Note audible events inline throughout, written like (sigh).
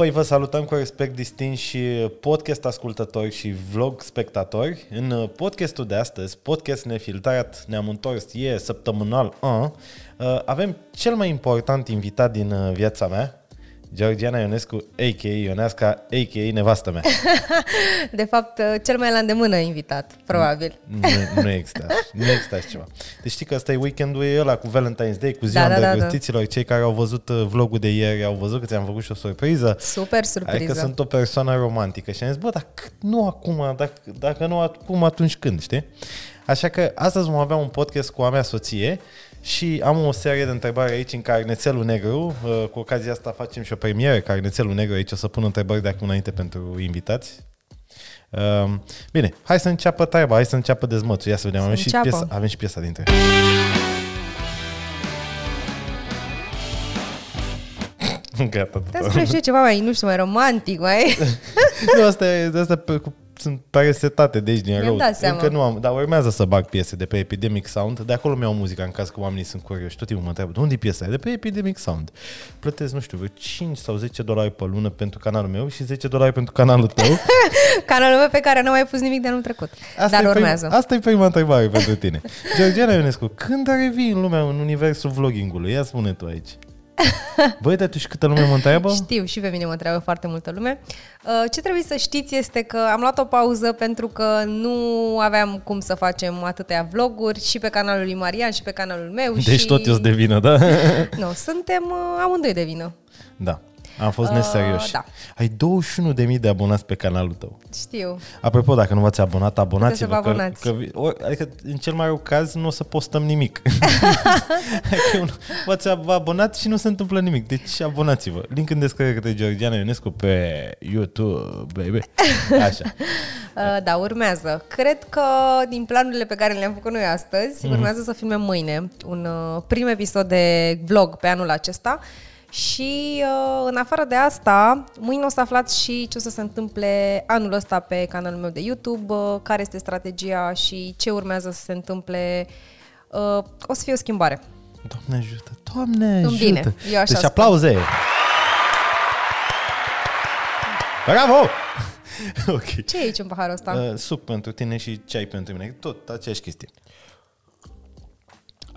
Păi vă salutăm cu respect distinși podcast ascultători și vlog spectatori. În podcastul de astăzi, podcast nefiltrat, ne-am întors, e săptămânal, uh, avem cel mai important invitat din uh, viața mea, Georgiana Ionescu, a.k.a. Ionesca, a.k.a. nevastă mea. (laughs) De fapt, cel mai la îndemână invitat, probabil. Nu, nu există Nu există așa ceva. Deci știi că ăsta e weekendul ăla cu Valentine's Day, cu ziua da, da, da, da. Cei care au văzut uh, vlogul de ieri au văzut că ți-am făcut și o surpriză. Super surpriză. Adică sunt o persoană romantică și am zis, bă, dar nu acum, dacă, dacă nu acum, atunci când, știi? Așa că astăzi vom avea un podcast cu a mea soție și am o serie de întrebări aici în Carnețelul Negru. Uh, cu ocazia asta facem și o premieră Carnețelul Negru. Aici o să pun întrebări de acum înainte pentru invitați. Um, bine, hai să înceapă treaba, hai să înceapă dezmățul. Ia să vedem, avem și, piesa, avem și piesa dintre. (laughs) Gata. Trebuie să ceva mai, nu știu, mai romantic, mai... (laughs) nu, asta e, asta e cu sunt pare setate de aici din rău. Încă nu am, dar urmează să bag piese de pe Epidemic Sound. De acolo mi-au muzica în caz că oamenii sunt curioși. Tot timpul mă întreabă, unde e piesa De pe Epidemic Sound. Plătesc, nu știu, vreo 5 sau 10 dolari pe lună pentru canalul meu și 10 dolari pentru canalul tău. (laughs) canalul meu pe care nu am mai pus nimic de anul trecut. Asta dar urmează. Prima, asta e prima întrebare pentru tine. Georgiana Ionescu, când revii în lumea, în universul vloggingului? Ia spune tu aici. (laughs) Băi, dar tu și câtă lume mă întreabă? Știu, și pe mine mă întreabă foarte multă lume. Uh, ce trebuie să știți este că am luat o pauză pentru că nu aveam cum să facem atâtea vloguri și pe canalul lui Marian și pe canalul meu. Deci și... tot eu de vină, da? (laughs) nu, suntem uh, amândoi de vină. Da. Am fost neserioși. Uh, da. Ai 21.000 de abonați pe canalul tău. Știu. Apropo, dacă nu v-ați abonat, abonați-vă. Că, abonați. că, adică, în cel mai rău caz, nu o să postăm nimic. (laughs) adică, v-ați abonat și nu se întâmplă nimic. Deci, abonați-vă. Link în descriere de Georgiana Ionescu pe YouTube, baby. Așa. (laughs) Uh, da, urmează. Cred că din planurile pe care le-am făcut noi astăzi, mm-hmm. urmează să filmăm mâine un uh, prim episod de vlog pe anul acesta și uh, în afară de asta, mâine o să aflați și ce o să se întâmple anul ăsta pe canalul meu de YouTube, uh, care este strategia și ce urmează să se întâmple. Uh, o să fie o schimbare. Doamne ajută! Doamne ajută! Bine, eu așa Deci aplauze! Bravo! (laughs) ok. Ce e aici în paharul ăsta? Uh, suc pentru tine și ceai pentru mine. Tot aceeași chestie.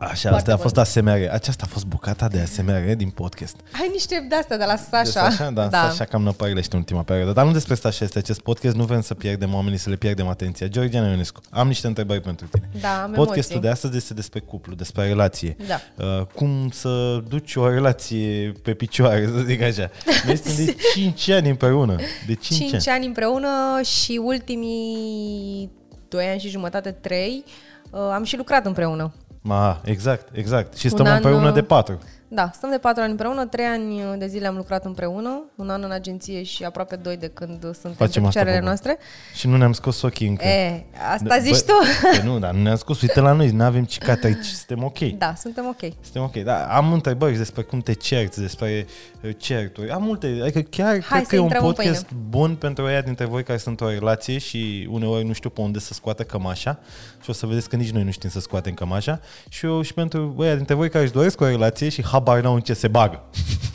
Așa, Foarte asta a fost ASMR. Aceasta a fost bucata de ASMR din podcast. Ai niște de astea de la Sasha. De Sasha, da, da. Sasha cam năpărilește în ultima perioadă. Dar nu despre Sasha este acest podcast, nu vrem să pierdem oamenii, să le pierdem atenția. Georgiana Ionescu, am niște întrebări pentru tine. Da, am Podcastul emoții. de astăzi este despre cuplu, despre relație. Da. Uh, cum să duci o relație pe picioare, să zic așa. (laughs) Noi suntem de 5 ani împreună. De 5, 5 ani. ani împreună și ultimii 2 ani și jumătate, 3, uh, am și lucrat împreună. Ma, exact, exact. Și stăm an, împreună de patru. Da, stăm de patru ani împreună, trei ani de zile am lucrat împreună, un an în agenție și aproape doi de când suntem Facem pe asta, noastre. Și nu ne-am scos ochii încă. E, asta de, zici bă, tu? Bă, nu, dar nu ne-am scos, uite la noi, nu avem cicat aici, suntem ok. Da, suntem ok. Suntem ok, da, am întrebări despre cum te cerți, despre uh, certuri, am multe, adică chiar Hai cred că e un podcast bun pentru aia dintre voi care sunt o relație și uneori nu știu pe unde să scoată cămașa și o să vedeți că nici noi nu știm să scoatem cămașa și eu și pentru aia dintre voi care își doresc o relație și habar n-au în ce se bagă.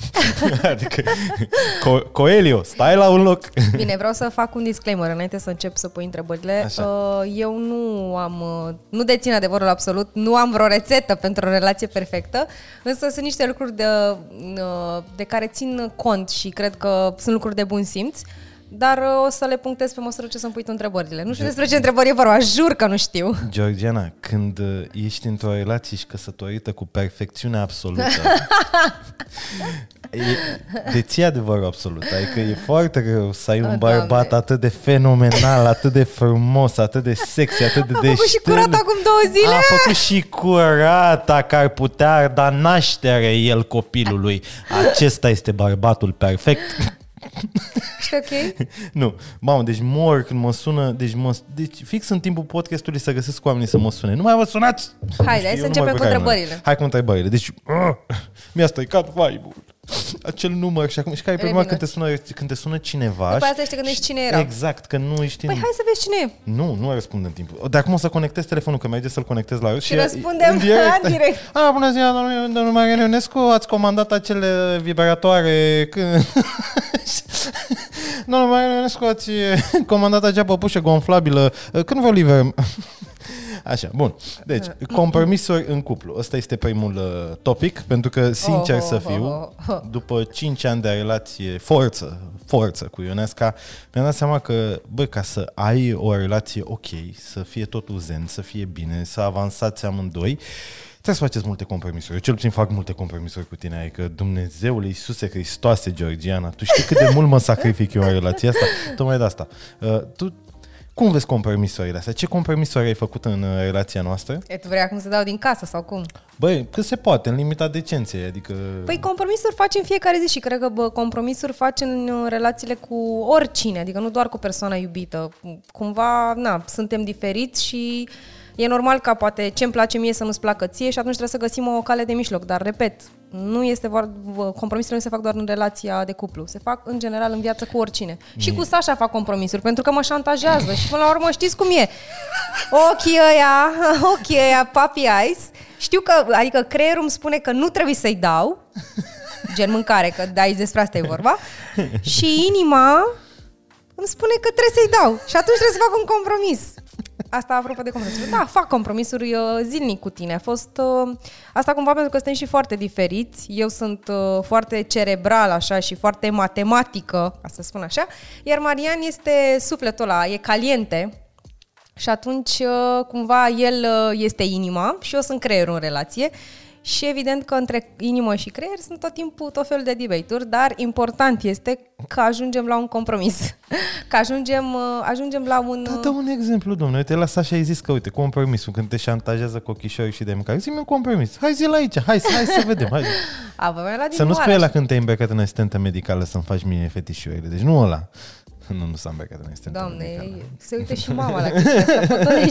(laughs) adică, Co- Coelio, stai la un loc. Bine, vreau să fac un disclaimer înainte să încep să pui întrebările. Așa. Uh, eu nu am, uh, nu dețin adevărul absolut, nu am vreo rețetă pentru o relație perfectă, însă sunt niște lucruri de, uh, de care țin cont și cred că sunt lucruri de bun simț dar uh, o să le punctez pe măsură ce să-mi pui tu întrebările. Nu știu despre ce întrebări e vorba, jur că nu știu. Georgiana, când uh, ești într-o relație și căsătorită cu perfecțiune absolută, (laughs) e, deții adevărul absolut. Adică e foarte greu să ai un bărbat atât de fenomenal, atât de frumos, atât de sexy, atât de deștept. A făcut și curat acum două zile. A făcut și curata că ar putea da naștere el copilului. Acesta este bărbatul perfect. (laughs) Ești ok? nu. Mamă, deci mor când mă sună, deci, mă, deci fix în timpul podcastului să găsesc oamenii să mă sune. Nu mai vă sunați! Hai, hai să începem cu întrebările. Hai cu întrebările. Deci, (grunts) uh, mi-a stricat vibe acel număr și acum și care e problema când te, sună, când te sună cineva. După asta te gândești cine era. Exact, că nu ești Păi hai să vezi cine e. Nu, nu răspunde în timp. De acum o să conectez telefonul, că merge să-l conectez la și, și răspundem în direct. în direct. A, (laughs) bună ziua, domnul, domnul Marian Ionescu, ați comandat acele vibratoare când... (laughs) domnul Marian Ionescu, ați comandat acea păpușă gonflabilă. Când vă livrăm? (laughs) Așa, bun. Deci, compromisuri în cuplu. Ăsta este primul uh, topic, pentru că, sincer oh, să fiu, oh, oh, după 5 ani de relație, forță, forță cu Ionesca, mi-am dat seama că, bă, ca să ai o relație ok, să fie totul zen, să fie bine, să avansați amândoi, trebuie să faceți multe compromisuri. Eu cel puțin fac multe compromisuri cu tine, adică Dumnezeul Iisuse Hristoase, Georgiana, tu știi cât de mult mă sacrific eu în relația asta? Tocmai de asta. Uh, tu cum vezi compromisurile astea? Ce compromisuri ai făcut în uh, relația noastră? E, tu vrei acum să dau din casă sau cum? Băi, cât se poate, în limita decenței, adică... Păi compromisuri facem fiecare zi și cred că bă, compromisuri facem în uh, relațiile cu oricine, adică nu doar cu persoana iubită. Cumva, na, suntem diferiți și e normal ca poate ce îmi place mie să nu-ți placă ție și atunci trebuie să găsim o cale de mijloc. Dar, repet, nu este vor, compromisurile nu se fac doar în relația de cuplu, se fac în general în viață cu oricine. Mm. Și cu Sasha fac compromisuri, pentru că mă șantajează și până la urmă știți cum e. Ochii ăia, (laughs) ochii ăia, puppy eyes, știu că, adică creierul îmi spune că nu trebuie să-i dau, gen mâncare, că dai despre asta e vorba, și inima îmi spune că trebuie să-i dau. Și atunci trebuie să fac un compromis. Asta apropo de compromisuri. Da, fac compromisuri uh, zilnic cu tine. A fost uh, asta cumva pentru că suntem și foarte diferiți. Eu sunt uh, foarte cerebral așa și foarte matematică, ca să spun așa, iar Marian este sufletul ăla, e caliente. Și atunci cumva el este inima și eu sunt creierul în relație și evident că între inimă și creier sunt tot timpul tot felul de debate-uri, dar important este că ajungem la un compromis. (laughs) Că ajungem, uh, ajungem la un... Da, dă un exemplu, domnule. Te lăsa și ai zis că, uite, compromisul, când te șantajează cu ochișorii și de mâncare. Zi-mi un compromis. Hai zi la aici, hai, hai să vedem. Hai. (laughs) A, la să nu spui la când te-ai îmbrăcat în asistentă medicală să-mi faci mie fetișurile. Deci nu ăla. (laughs) Nu, nu s-a îmbrăcat în asistentă Doamne, medicală. se uite și mama la chestia asta,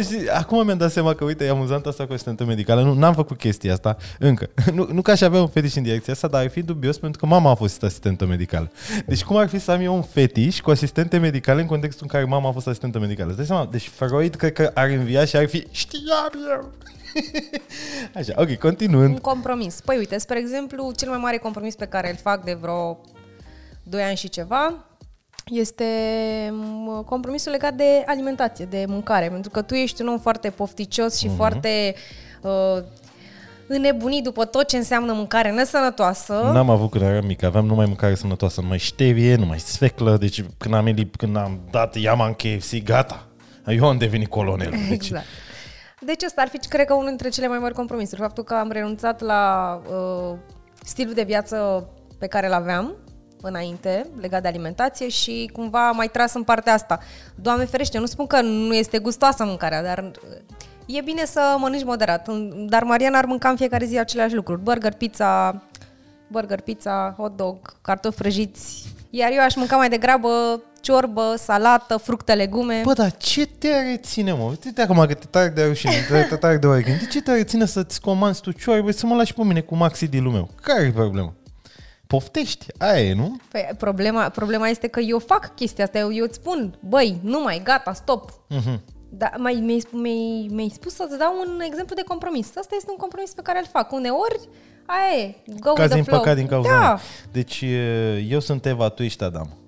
(laughs) și acum mi-am dat seama că, uite, e amuzant asta cu asistentă medicală. Nu, n-am făcut chestia asta încă. (laughs) Nu, nu că aș avea un fetiș în direcția asta, dar ar fi dubios pentru că mama a fost asistentă medicală. Deci cum ar fi să am eu un fetiș cu asistente medicale în contextul în care mama a fost asistentă medicală? Îți dai seama? Deci Freud cred că ar învia și ar fi știam eu. Așa, ok, continuând. Un compromis. Păi uite, spre exemplu, cel mai mare compromis pe care îl fac de vreo 2 ani și ceva este compromisul legat de alimentație, de mâncare, pentru că tu ești un om foarte pofticios și uh-huh. foarte uh, înnebunit după tot ce înseamnă mâncare nesănătoasă. N-am avut când eram mic, aveam numai mâncare sănătoasă, numai ștevie, numai sfeclă, deci când am, elip, când am dat iama în KFC, gata, eu am devenit colonel. Deci... Exact. Deci ăsta ar fi, cred că, unul dintre cele mai mari compromisuri. Faptul că am renunțat la uh, stilul de viață pe care îl aveam, înainte, legat de alimentație și cumva mai tras în partea asta. Doamne ferește, nu spun că nu este gustoasă mâncarea, dar e bine să mănânci moderat. Dar Mariana ar mânca în fiecare zi aceleași lucruri. Burger, pizza, burger, pizza, hot dog, cartofi prăjiți. Iar eu aș mânca mai degrabă ciorbă, salată, fructe, legume. Bă, dar ce te reține, mă? Uite acum că te tare de rușine, te tare de oricând. De ce te reține să-ți comanzi tu ciorbă și să mă lași pe mine cu maxi din meu? Care e problema? Poftești, aia e, nu? Păi problema, problema este că eu fac chestia asta, eu, eu îți spun, băi, nu mai, gata, stop. Uh-huh. Da, mai, mi-ai, mi-ai, mi-ai spus să-ți dau un exemplu de compromis. Asta este un compromis pe care îl fac. Uneori, aia e, go Cazi with the flow. din cauza da. Deci eu sunt Eva, tu ești Adam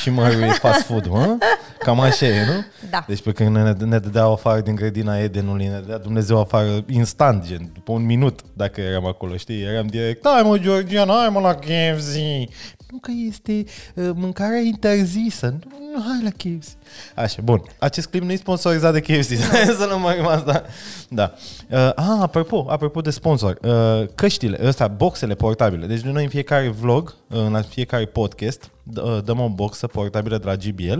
și mă fast food, mă? Cam așa e, nu? Da. Deci pe când ne, ne dădeau afară din grădina Edenului, ne dădea Dumnezeu afară instant, gen, după un minut, dacă eram acolo, știi? Eram direct, hai mă, Georgian, hai mă la KFC. Nu că este uh, mâncarea interzisă. Nu, nu, hai la KFC. Așa, bun. Acest clip nu e sponsorizat de KFC, (laughs) să nu mai asta. Da. Uh, ah, apropo, apropo de sponsor, uh, căștile, ăsta, boxele portabile. Deci noi în fiecare vlog, în fiecare podcast, uh, dăm o boxă portabilă de la GBL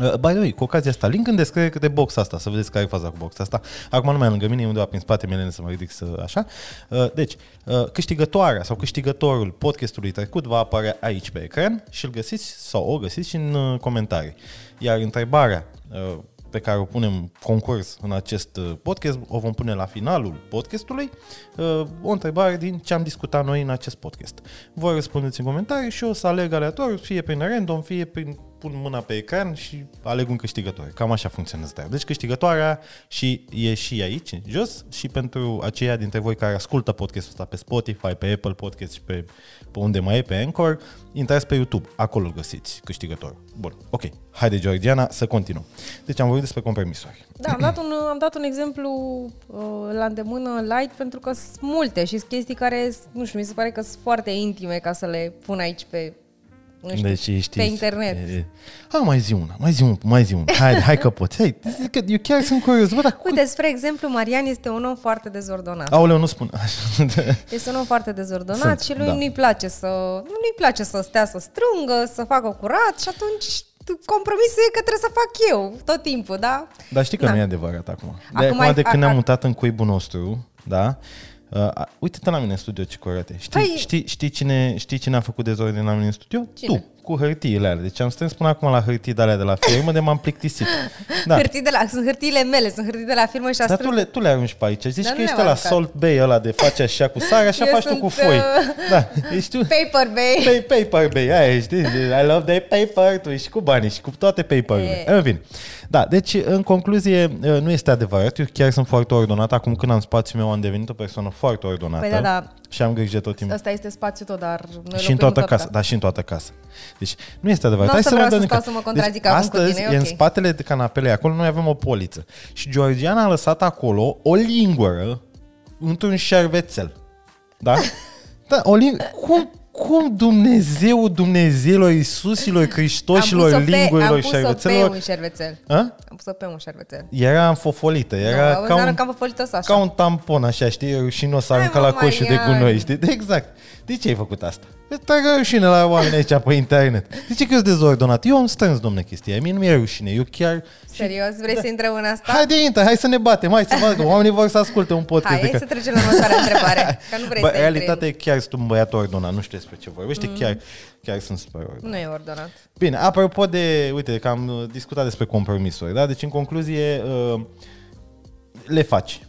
Uh, by the way, cu ocazia asta, link în descriere de box asta, să vedeți care e faza cu box asta. Acum nu mai lângă mine, undeva prin spate mele să mă ridic să așa. Uh, deci, uh, câștigătoarea sau câștigătorul podcastului trecut va apărea aici pe ecran și îl găsiți sau o găsiți și în comentarii. Iar întrebarea pe care o punem concurs în acest uh, podcast, o vom pune la finalul podcastului, uh, o întrebare din ce am discutat noi în acest podcast. Voi răspundeți în comentarii și o să aleg aleatoriu, fie prin random, fie prin pun mâna pe ecran și aleg un câștigător. Cam așa funcționează. Deci câștigătoarea și e și aici, jos, și pentru aceia dintre voi care ascultă podcastul ăsta pe Spotify, pe Apple Podcast și pe, pe unde mai e, pe Anchor, intrați pe YouTube, acolo îl găsiți câștigătorul. Bun, ok. Haide, Georgiana, să continuăm. Deci am vorbit despre compromisuri. Da, am dat un, am dat un exemplu uh, la îndemână light pentru că sunt multe și sunt chestii care, nu știu, mi se pare că sunt foarte intime ca să le pun aici pe nu știu, Deci știi, pe internet. E, e. Ha, mai zi una, mai zi una, mai zi una. Hai, hai că poți. Hai, că eu chiar sunt curios. Bă, dar cu... Uite, spre exemplu, Marian este un om foarte dezordonat. Aoleu, nu spun. Este un om foarte dezordonat Sunt, și lui da. nu-i place să nu-i place să stea să strângă, să facă curat și atunci compromisul e că trebuie să fac eu tot timpul, da? Dar știi că Da. nu e adevărat acum. De Acum acum, ai- de când a- ne-am a- mutat în cuibul nostru, da? Uh, a- uite-te la mine în studio ce curate. Știi, Păi- știi, știi, cine, știi cine a făcut dezordine la mine în studio? Cine? Tu, cu hârtiile alea. Deci am strâns până acum la hârtii de alea de la firmă de m-am plictisit. (laughs) Da. Hârtii de la, sunt hârtiile mele, sunt hârtii de la firmă și a Dar tu strâns- le, tu le arunci pe aici. Zici Dar că nu ești le-am la aruncat. Salt Bay ăla de face așa cu sare, așa Eu faci tu sunt, cu foi. uh, Da, ești tu. Paper Bay. Pay, paper bay, aia știi? I love the paper, tu ești cu banii și cu toate paper-urile. E. În fine. Da, deci în concluzie nu este adevărat. Eu chiar sunt foarte ordonat. Acum când am spațiul meu am devenit o persoană foarte ordonată. Păi da, da. Și am grijă tot timpul. Ăsta este spațiul tău, dar noi Și în locuim toată tot casa, acasă. da, și în toată casa. Deci nu este adevărat. Nu o Hai să vreau vedem să stau că- să mă contrazic deci, acum cu astăzi, tine, e în ok. spatele de canapelei acolo, noi avem o poliță. Și Georgiana a lăsat acolo o lingură într-un șervețel. Da? (laughs) Da, o lingură. Cum, cum Dumnezeu, Dumnezeilor Iisusilor, Hristoșilor, am pus-o pe, am lingurilor, pus-o pe șervețelor, un șervețel. a? Am pus-o pe un șervețel. era înfofolită, era nu, ca, înseamnă un, că am făcut asta așa. ca un tampon, așa, știi, rușinos aruncat mă, la coșul de Marian. gunoi, știi? Exact. De ce ai făcut asta? Îți tragă rușine la oameni aici pe internet. De ce că ești dezordonat? Eu am strâns, domne, chestia. Mie nu mi-e rușine. Eu chiar... Serios, vrei să intrăm în asta? Hai de intră, hai să ne batem, hai să vadă. Oamenii vor să asculte un podcast. Hai, de să trecem la următoarea întrebare. Că nu vrei Bă, să realitatea intri. e chiar sunt un băiat ordonat, nu știu despre ce vorbește, mm. chiar, chiar sunt super ordonat. Nu e ordonat. Bine, apropo de, uite, că am uh, discutat despre compromisuri, da? Deci, în concluzie, uh, le faci.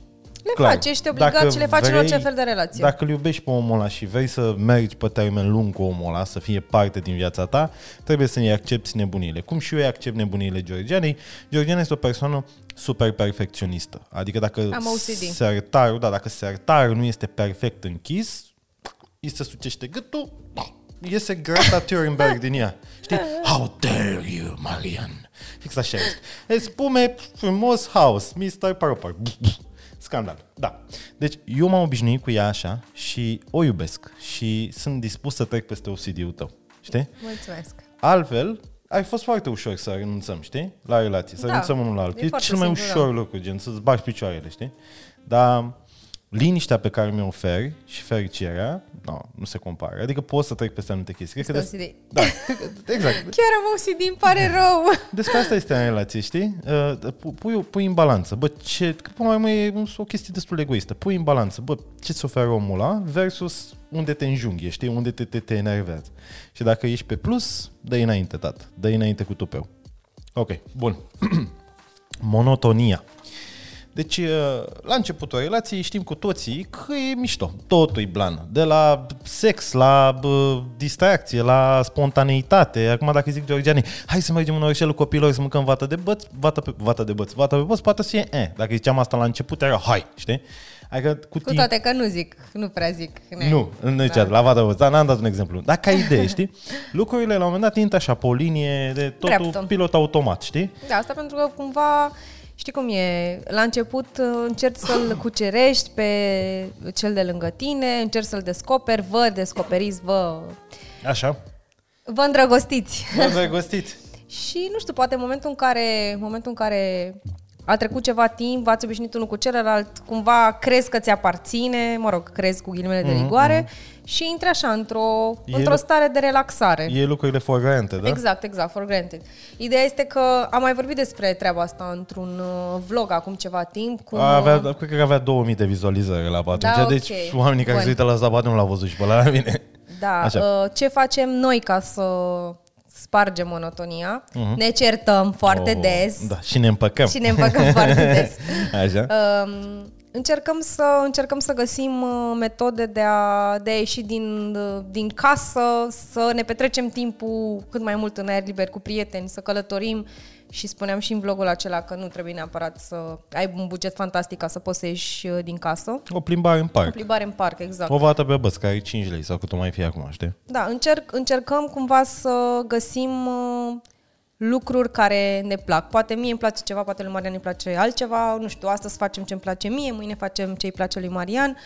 Le faci, ești obligat Dacă și le faci în orice fel de relație. Dacă îl iubești pe omul ăla și vrei să mergi pe termen lung cu omul ăla, să fie parte din viața ta, trebuie să-i accepti nebunile. Cum și eu îi accept nebunile Georgianei, Georgiana este o persoană super perfecționistă. Adică dacă Am OCD. sertarul, da, dacă sertarul nu este perfect închis, îi se sucește gâtul, iese Greta Thunberg din ea. Știi? How dare you, Marian? Fix așa este. E spume frumos house, Mr. Proper. Scandal. Da. Deci eu m-am obișnuit cu ea așa și o iubesc și sunt dispus să trec peste OCD-ul tău. Știi? Mulțumesc. Altfel, ai fost foarte ușor să renunțăm, știi? La relații, să Da, renunțăm unul la altul. e E, foarte cel mai simplu, ușor da. lucru, gen să-ți bagi picioarele, știi? Dar liniștea pe care mi-o oferi și fericirea, no, nu se compară. Adică pot să trec peste anumite chestii. Cred că Este des- OCD. Da, cred că- (laughs) exact. Chiar am OCD, îmi pare rău. (laughs) Despre asta este în relație, știi? Uh, pu- Pui, pui în balanță. Bă, ce, că până la urmă e o chestie destul de egoistă. Pui în balanță, bă, ce-ți oferă omul ăla versus unde te înjunghi, știi? Unde te, te, te enervează. Și dacă ești pe plus, dă înainte, tată. dă înainte cu tupeu. Ok, bun. (clears throat) Monotonia. Deci, uh, la începutul relației știm cu toții că e mișto. Totul e blană. De la sex, la bă, distracție, la spontaneitate. Acum dacă zic Georgiani, hai să mergem în orășelul copilor să mâncăm vată de băț, vată, pe, vată de băț, vată pe băț, poate să fie eh. Dacă ziceam asta la început, era hai, știi? Adică cu, Cu timp, toate că nu zic, nu prea zic. Ne. nu, nu da. la vată băț, dar n-am dat un exemplu. Dar ca idee, știi? (laughs) Lucrurile la un moment dat intră așa pe o linie de totul Dreaptă. pilot automat, știi? Da, asta pentru că cumva, știi cum e, la început uh, încerci să-l (coughs) cucerești pe cel de lângă tine, încerci să-l descoperi, vă descoperiți, vă, Așa. vă îndrăgostiți. Vă îndrăgostiți. (laughs) Și nu știu, poate în momentul în care, în momentul în care a trecut ceva timp, v-ați obișnuit unul cu celălalt, cumva crezi că ți aparține, mă rog, crezi cu ghilimele de rigoare și intri așa într-o, Mhm, E- într-o stare de relaxare. E lucrurile for granted, da? Exact, exact, for granted. Ideea este că am mai vorbit despre treaba asta într-un uh, vlog acum ceva timp. Cum, A, avea, uh, cred că avea 2000 de vizualizări la atunci, Da, deci ok. oamenii care Bun. se uită la Zabat nu l-au văzut și pe la mine. da, Așa. uh, ce facem noi ca să, spargem monotonia. Ne certăm foarte Mhm. Oh, des Da, și ne împăcăm. și ne împăcăm (laughs) foarte des. Așa? Um, încercăm să încercăm să găsim uh, metode de a, de a ieși din, uh, din casă, să ne petrecem timpul cât mai mult în aer liber cu prieteni, să călătorim și spuneam și în vlogul acela că nu trebuie neapărat să ai un buget fantastic ca să poți să ieși uh, din casă. O plimbare în O parc. plimbare în parc, exact. O vată pe băț, care e 5 lei sau cât o mai fie acum, știi? Da, încerc, încercăm cumva să găsim uh, lucruri care ne plac. Poate mie îmi place ceva, poate lui Marian îi place altceva, nu știu, astăzi facem ce îmi place mie, mâine facem ce îi place lui Marian.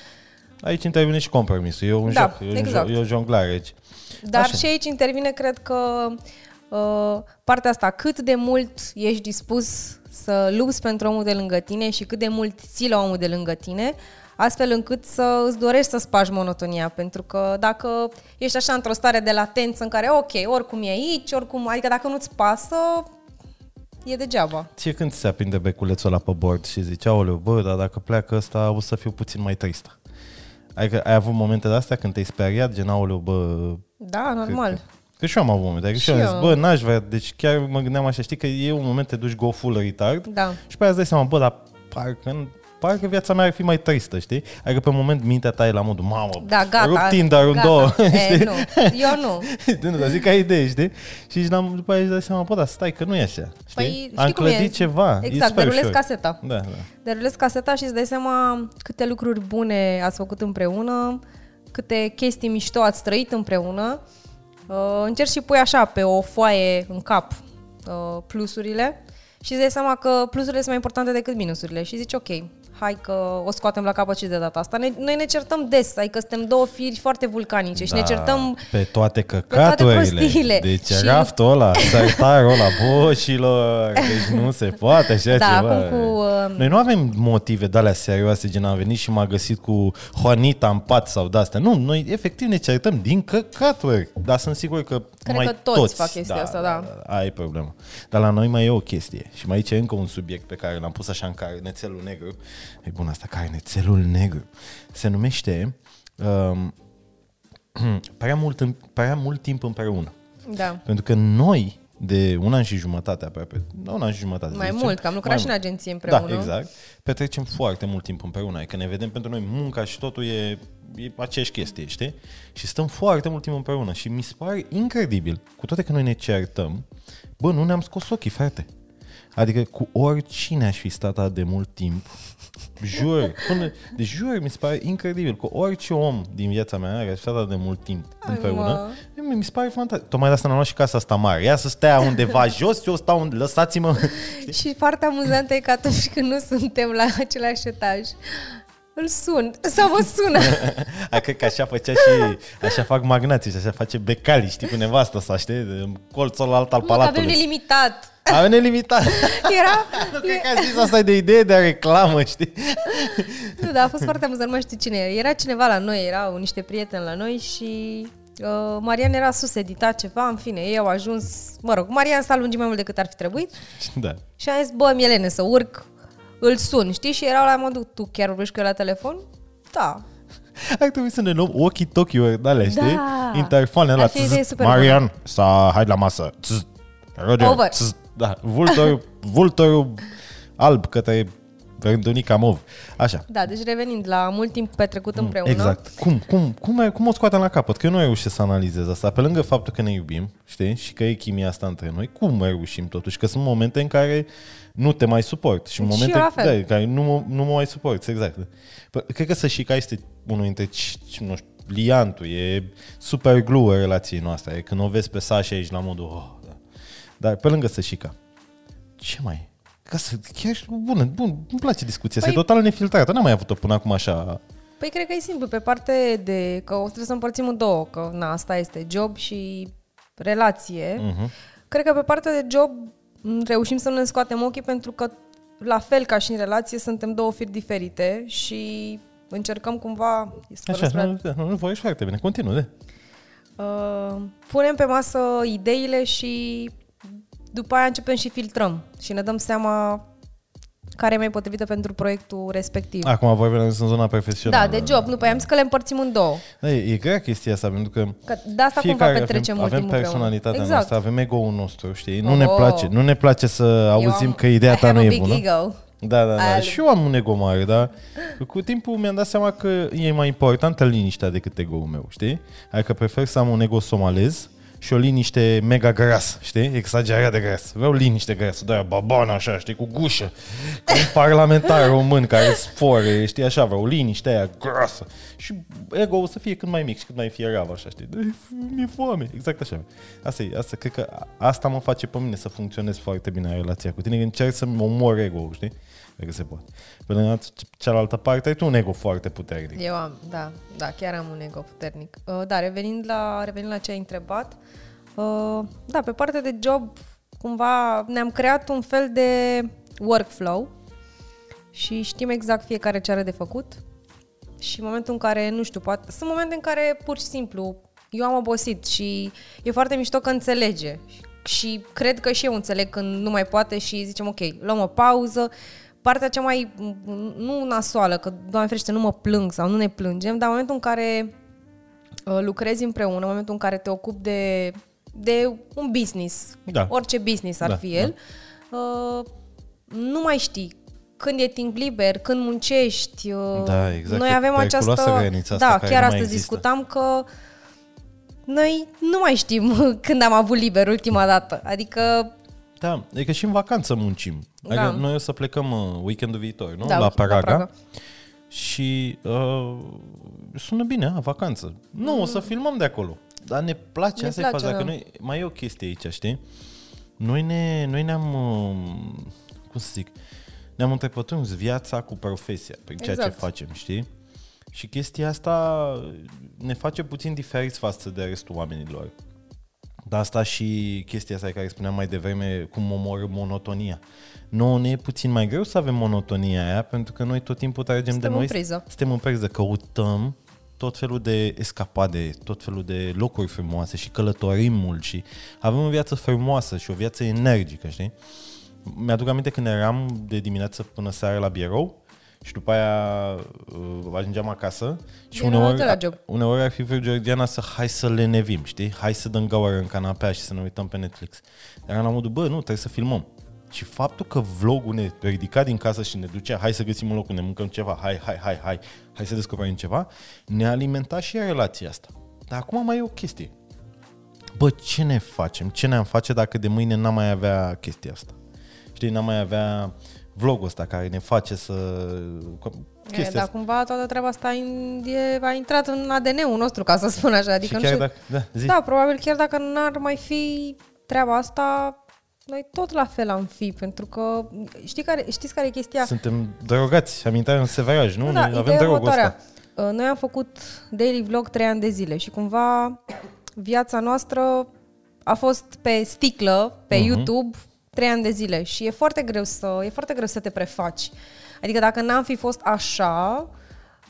Aici intervine și compromisul. E un Da, joc, e, un exact. joc, e o jonglare aici. Dar Așa. și aici intervine, cred că, uh, partea asta, cât de mult ești dispus să lupți pentru omul de lângă tine și cât de mult ții la omul de lângă tine, astfel încât să îți dorești să spargi monotonia, pentru că dacă ești așa într-o stare de latență în care, ok, oricum e aici, oricum, adică dacă nu-ți pasă, e degeaba. Ție când ți se aprinde beculețul ăla pe bord și zici, aoleu, bă, dar dacă pleacă ăsta o să fiu puțin mai tristă. Adică ai avut momente de astea când te-ai speriat, gen, aoleu, bă... Da, normal. Că și eu am avut momente, adică și eu Și am zis, eu. bă, n-aș vrea, deci chiar mă gândeam așa, știi că e un moment te duci go full retard Da. și pe aia îți dai seama, bă, dar parcă, parcă viața mea ar fi mai tristă, știi? Adică pe moment mintea ta e la modul, mamă, Da, gata. rup Tinder în gata. două, E, (laughs) nu, eu nu. (laughs) nu, dar zic ca idee, știi? Și zici, la- după aia îți dai seama, bă, dar stai că nu e așa, știi? Păi, știi Am cum e? clădit ceva, e Exact, super derulezi ușor. caseta. Da, da. derulezi caseta și îți dai seama câte lucruri bune ați făcut împreună, câte chestii mișto ați trăit împreună. Uh, încerci și pui așa pe o foaie în cap uh, plusurile și îți dai seama că plusurile sunt mai importante decât minusurile și zici ok, hai că o scoatem la capăt și de data asta. Ne, noi ne certăm des, adică suntem două firi foarte vulcanice și ne certăm Da, pe toate căcaturile. prostiile. Deci Și- raftul ăla, (laughs) sartarul ăla, boșilor, deci nu se poate așa Da, ceva. acum cu, uh, Noi nu avem motive de alea serioase, gen am venit și m-a găsit cu Juanita în pat sau de-astea. Nu, noi efectiv ne certăm din căcaturi. Dar sunt sigur că Cred mai că toți fac chestia asta, da. Aia e problema. Dar la noi mai e o chestie. Și mai aici e încă un subiect pe care l-am pus așa în carnețelul negru. E bun asta, carnețelul negru. Se numește um, (clears throat) prea, mult, în- prea mult timp împreună. da, Pentru că noi, de un an și jumătate aproape, da, un an și jumătate. mai să zicem, mult, că am lucrat mai și în mult. agenție împreună. Da, exact. Petrecem foarte mult timp împreună. Adică ne vedem pentru noi munca și totul e, e aceeași chestie, știi? Și stăm foarte mult timp împreună și mi se pare incredibil, cu toate că noi ne certăm, bă, nu ne-am scos ochii, frate. Adică cu oricine aș fi stat atât de mult timp, jur, până, deci jur, mi se pare incredibil, cu orice om din viața mea care a stat atât de mult timp Hai, împreună, mi mi se pare fantastic. Tocmai de asta ne-am luat și casa asta mare. Ea să stea undeva jos, eu stau, unde, lăsați-mă. (laughs) Și foarte amuzant e că atunci când nu suntem la același etaj, îl sun sau mă sună. (laughs) A, cred că așa făcea și, așa fac magnații și așa face becali, știi, cu nevastă sa, știi, în colțul alt al Nu, că avem palatului. nelimitat. Avem nelimitat. Era... nu cred că a zis asta e de idee de reclamă, știi? Nu, dar a fost foarte amuzant, nu mai știu cine era. Era cineva la noi, erau niște prieteni la noi și uh, Marian era sus editat ceva, în fine, ei au ajuns, mă rog, Marian s-a lungit mai mult decât ar fi trebuit Da. și am zis, bă, Mielene, să urc, îl sun, știi? Și erau la modul, tu chiar vorbești cu el la telefon? Da. Ar trebui să ne luăm walkie-talkie-uri de alea, știi? Da. Interfoane Ar la fi o idee super Marian, să hai la masă. Țz. Roger. Over. Țz. Da, vultorul, vultorul alb către verdunica mov. Așa. Da, deci revenind la mult timp petrecut împreună. Exact. Cum, cum, cum, cum o scoatem la capăt? Că eu nu reușesc să analizez asta. Pe lângă faptul că ne iubim, știi? Și că e chimia asta între noi, cum reușim totuși? Că sunt momente în care nu te mai suport. Și, în Și momente eu la fel. Da, în care nu, mă- nu mă mai suport, exact. Păi, cred că să și ca este unul dintre, ci- ci- nu știu, liantul, e super glue a relației noastre. E când o vezi pe Sasha ești la modul, oh, da. Dar pe lângă să și ca, ce mai e? Ca să, chiar ești bună, bun, îmi place discuția asta, Păi- e total nefiltrată, n-am mai avut-o până acum așa Păi cred că e simplu, pe parte de că o trebuie să împărțim în două, că na, asta este job și relație. Mhm. Cred că pe partea de job m, reușim să nu ne scoatem ochii pentru că la fel ca și în relație suntem două firi diferite și încercăm cumva fără Așa, să prea- nu, da, nu, nu vorbești foarte bine. Continuă, de. Uh, punem pe masă ideile și după aia începem și filtrăm și ne dăm seama care e mai potrivită pentru proiectul respectiv. Acum vorbim în zona profesională. Da, de job. Nu, păi am zis că le împărțim în două. Da, e, e grea chestia asta, pentru că, Că de asta cumva fiecare petrecem avem, mult avem timp personalitatea împreună. noastră, avem ego-ul nostru, știi? Nu Oh. ne place, nu ne place să auzim am- că ideea I ta have (laughs) nu a e big bună. Ego. Da, da, da. Aia- Și eu am un ego mare, dar cu timpul mi-am dat seama că e mai importantă liniștea decât ego-ul meu, știi? Adică prefer să am un ego somalez și o liniște mega gras, știi? Exagerat de gras. Vreau liniște grasă, de aia babană așa, știi, cu gușă. Cu un parlamentar român care spore, știi, așa, vreau liniște aia grasă. Și ego-ul să fie cât mai mic și cât mai fierav, așa, știi? De, mi-e foame, exact așa. Asta e, asta, cred că asta mă face pe mine să funcționez foarte bine în relația cu tine, că încerc să-mi omor ego-ul, știi? Dacă se poate. Pe de cealaltă parte, ai tu un ego foarte puternic. Eu am, da, da, chiar am un ego puternic. Uh, da, revenind la, revenind la ce ai întrebat, uh, da, pe partea de job, cumva ne-am creat un fel de workflow și știm exact fiecare ce are de făcut și în momentul în care, nu știu, poate, sunt momente în care pur și simplu eu am obosit și e foarte mișto că înțelege și cred că și eu înțeleg când nu mai poate și zicem ok, luăm o pauză, partea cea mai, nu nasoală, că doamne ferește nu mă plâng sau nu ne plângem, dar în momentul în care uh, lucrezi împreună, în momentul în care te ocupi de, de un business, Da. orice business ar Da, fi el, uh, nu mai știi când e timp liber, când muncești. uh, Da, exact, Noi e avem periculoasă această... granița asta Da, care chiar nu mai astăzi există. discutam că noi nu mai știm (laughs) când am avut liber ultima dată. Adică Da, e că și în vacanță muncim. Adică Da. noi o să plecăm uh, weekendul viitor, nu? Da, la la Praga. Praga. Și uh, sună bine, a, vacanță. Nu, o să filmăm de acolo. Dar ne place, Mm. Ne asta place, e faza, da. că noi, mai e o chestie aici, știi? Noi, ne, noi ne-am, uh, cum să zic, ne-am întrepătruns viața cu profesia, prin ceea ce Exact. facem, știi? Și chestia asta ne face puțin diferiți față de restul oamenilor. Dar asta și chestia asta care spuneam mai devreme, cum omoră monotonia. Nouă ne e puțin mai greu să avem monotonia aia, pentru că noi tot timpul tragem Suntem de noi. în priză. Suntem în priză, căutăm tot felul de escapade, tot felul de locuri frumoase și călătorim mult și avem o viață frumoasă și o viață energică, știi? Mi-aduc aminte când eram de dimineață până seara la birou și după aia uh, ajungeam acasă și Din al uneori, doilea job. uneori ar fi vrut Georgiana să hai să le nevim, știi? Hai să dăm gaură în canapea și să ne uităm pe Netflix. Dar la modul, bă, nu, trebuie să filmăm. Și faptul că vlogul ne ridica din casă și ne ducea, hai să găsim un loc unde mâncăm ceva, hai, hai, hai, hai, hai să descoperim ceva, ne alimenta și relația asta. Dar acum mai e o chestie. Bă, ce ne facem? Ce ne-am face dacă de mâine n-am mai avea chestia asta? Știi, n-am mai avea vlogul ăsta care ne face să... E, Chestia dar asta. cumva toată treaba asta in- e, a intrat în ADN-ul nostru, ca să spun așa. Adică și nu chiar știu, dacă... Da, zi. Da, probabil chiar dacă n-ar mai fi treaba asta, noi tot la fel am fi, pentru că știi care, știți care e chestia? Suntem drogați, am intrat în severaj, nu? Nu, Noi da, avem ideea e drogul următoarea. ăsta. Uh, Noi am făcut daily vlog 3 ani de zile și cumva viața noastră a fost pe sticlă, pe Mhm. uh-huh. YouTube, 3 ani de zile și e foarte greu să, e foarte greu să te prefaci. Adică dacă n-am fi fost așa,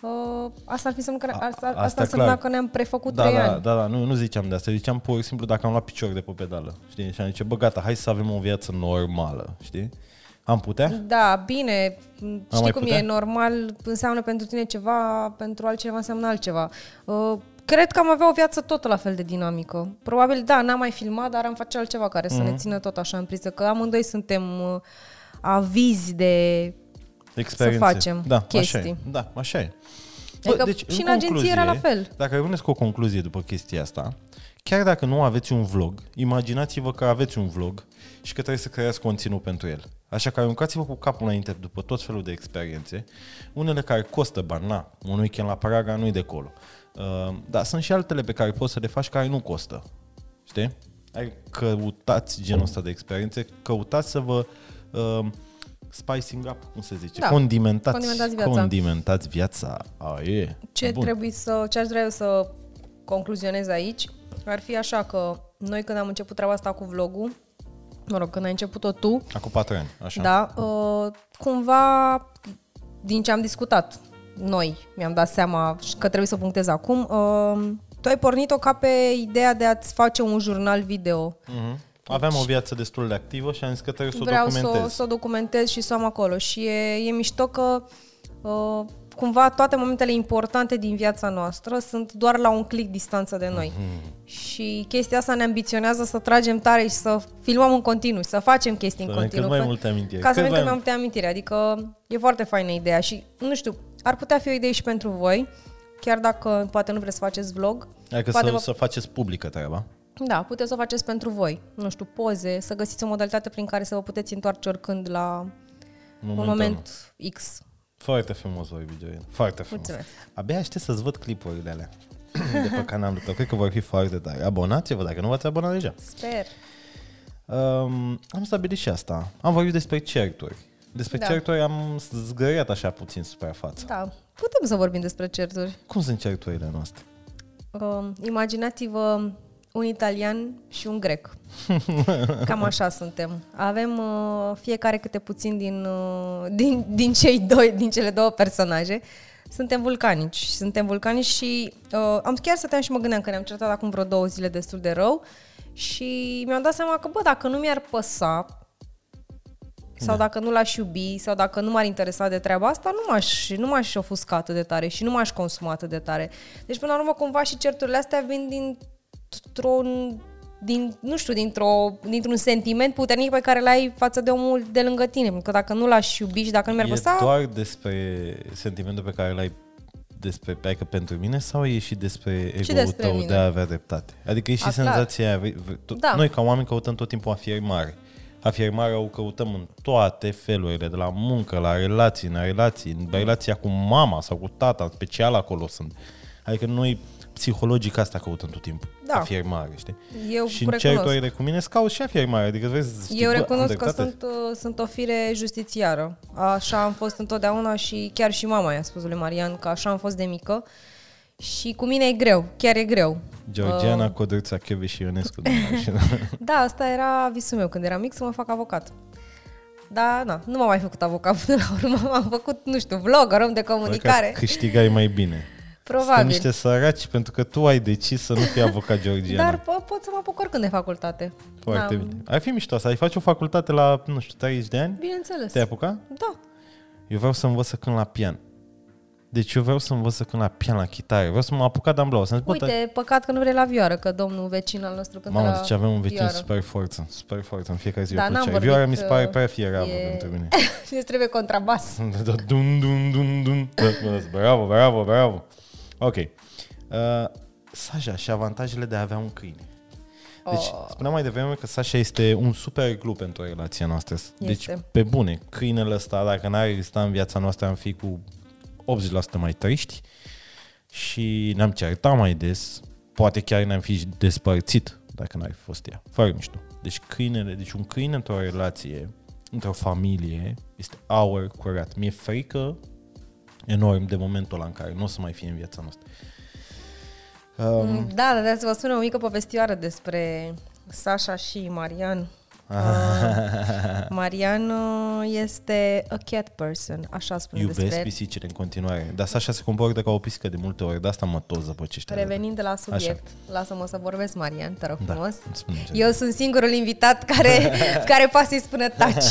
uh, asta ar fi însemnat că, asta, asta, asta însemna clar. că ne-am prefăcut Da, 3 da, ani. da, da, nu, nu ziceam de asta, ziceam pur și simplu dacă am luat picior de pe pedală, știi? Și am zice, bă, gata, hai să avem o viață normală, știi? Am putea? Da, bine, știi mai cum putea? e, normal înseamnă pentru tine ceva, pentru altcineva înseamnă altceva. Uh, cred că am avea o viață tot la fel de dinamică. Probabil, da, n-am mai filmat, dar am face altceva care să ne Mhm. țină tot așa în priză, că amândoi suntem uh, avizi de... Experiențe. facem da, chestii. Așa e. Da, așa e. Adică și în agenție era la fel. Dacă rămâneți cu o concluzie după chestia asta, chiar dacă nu aveți un vlog, imaginați-vă că aveți un vlog și că trebuie să creați conținut pentru el. Așa că aruncați-vă cu capul înainte după tot felul de experiențe, unele care costă bani, na, un weekend la Praga nu-i de acolo. Uh, dar sunt și altele pe care poți să le faci care nu costă. Știi? Ai căutați genul ăsta de experiențe, căutați să vă uh, spicing up, cum se zice, Da. condimentați, Condimentați viața. condimentați viața. A, e. Ce Bun. trebuie să, ce aș vrea eu să concluzionez aici ar fi așa că noi când am început treaba asta cu vlogul, mă rog, când ai început-o tu, Acum patru ani, așa. Da, uh, cumva, din ce am discutat noi, mi-am dat seama că trebuie să punctez acum, uh, tu ai pornit-o ca pe ideea de a-ți face un jurnal video. Mhm. aveam o viață destul de activă și am zis că trebuie să o Vreau să, documentez. o- să o documentez și să o am acolo. Și e, e mișto că uh, cumva toate momentele importante din viața noastră sunt doar la un click distanță de noi. Mhm. Și chestia asta ne ambiționează să tragem tare și să filmăm în continuu, să facem chestii Să în avem cât continuu. mai Că- multe amintiri. Ca să Cât avem cât mai mai- multe amintiri. Adică e foarte faină ideea și, nu știu, ar putea fi o idee și pentru voi, chiar dacă poate nu vreți să faceți vlog. Adică poate să, vă- să faceți publică treaba. Da, puteți să o faceți pentru voi. Nu știu, poze, să găsiți o modalitate prin care să vă puteți întoarce oricând la un Momentul moment X. Foarte frumos vorbi, Georgiana. Foarte frumos. Mulțumesc. Abia aștept să-ți văd clipurile alea (coughs) de pe canalul tău. Cred că vor fi foarte tare. Abonați-vă dacă nu v-ați abonat deja. Sper. Um, am stabilit și asta. Am vorbit despre certuri. Despre Da. certuri am zgăriat așa puțin suprafață. Da, putem să vorbim despre certuri. Cum sunt certurile noastre? Uh, imaginați-vă un italian și un grec. (laughs) Cam așa suntem. Avem uh, fiecare câte puțin din, uh, din, din cei doi, din cele două personaje. Suntem vulcanici. Suntem vulcanici și uh, am chiar stăteam și mă gândeam că ne-am certat acum vreo două zile destul de rău și mi-am dat seama că, bă, dacă nu mi-ar păsa sau dacă nu l-aș iubi sau dacă nu m-ar interesa de treaba asta, nu m-aș, nu m-aș ofusca atât de tare și nu m-aș consuma atât de tare. Deci, până la urmă, cumva și certurile astea vin dintr-un din, nu știu, dintr-o, dintr-un sentiment puternic pe care l-ai față de omul de lângă tine. Pentru că dacă nu l-aș iubi și dacă nu mi-ar e păsa, doar despre sentimentul pe care l-ai despre adică pentru mine sau e și despre ego-ul despre tău mine. de a avea dreptate? Adică e și A, clar. senzația aia, vrei- vrei- tot- Da. noi ca oameni căutăm tot timpul afirmare. Afirmarea o căutăm în toate felurile, de la muncă, la relații, în relații, în relația cu mama sau cu tata, în special acolo sunt. Adică noi psihologic asta căutăm tot timpul. Da. Afirmare, știi? Eu și în recunosc. certurile cu mine îți caut și afirmare. Adică vezi, știi, Eu bă, am recunosc că dreptate. sunt, uh, sunt o fire justițiară. Așa am fost întotdeauna și chiar și mama i-a spus lui Marian că așa am fost de mică. Și cu mine e greu, chiar e greu. Georgiana, Uh, Codruța, Cheve și Ionescu. din mașină. (laughs) da, asta era visul meu când eram mic să mă fac avocat. Da, na, nu m-am mai făcut avocat până la urmă, (laughs) m-am făcut, nu știu, vlogger, om de comunicare. Că câștigai mai bine. Sunt Probabil. niște săraci pentru că tu ai decis să nu fii avocat Georgiana. Dar po- pot să mă apuc oricând de facultate. Foarte Da, bine. Ar fi mișto să ai face o facultate la, nu știu, 30 de ani? Bineînțeles. Te-ai apucat? Da. Eu vreau să învăț să cânt la pian. Deci eu vreau să învăț să cânt la pian, la chitară. Vreau să mă apuc de amblau. Să-mi zic, bă, Uite, păcat că nu vrei la vioară, că domnul vecin al nostru cântă Mamă, la deci avem un vecin vioară. super forță, super forță, în fiecare zi Da, o n-am plăcere. vorbit, Vioara mi se pare uh, prea fieravă e- pentru mine. (laughs) Îți trebuie contrabas. (laughs) Da, da, dun, dun, dun, dun. Da, bă, Bravo, bravo, bravo. Ok. Uh, Sasha și avantajele de a avea un câine. Deci, Oh. spuneam mai devreme că Sasha este un super club pentru relația noastră. Deci, Este. pe bune, câinele ăsta, dacă n-ar exista în viața noastră, am fi cu 80% mai triști și ne-am certat mai des. Poate chiar ne-am fi despărțit dacă n-ar fi fost ea. Foarte mișto. Deci câinele, deci un câine într-o relație, într-o familie, este aur curat. Mi-e frică enorm de momentul ăla în care nu o să mai fie în viața noastră. Um, Da, dar să vă spun o mică povestioară despre Sasha și Marian. Ah. Uh, Marian uh, este a cat person, așa spune Iubesc despre el. pisicile în continuare. Dar Sasha se comportă ca o pisică de multe ori. De asta mă tot zăpăcește. Revenind de la subiect, lasă-mă să vorbesc, Marian, te rog Da, frumos. îmi spune ce- Eu sunt singurul invitat care, (laughs) care poate să-i spună taci.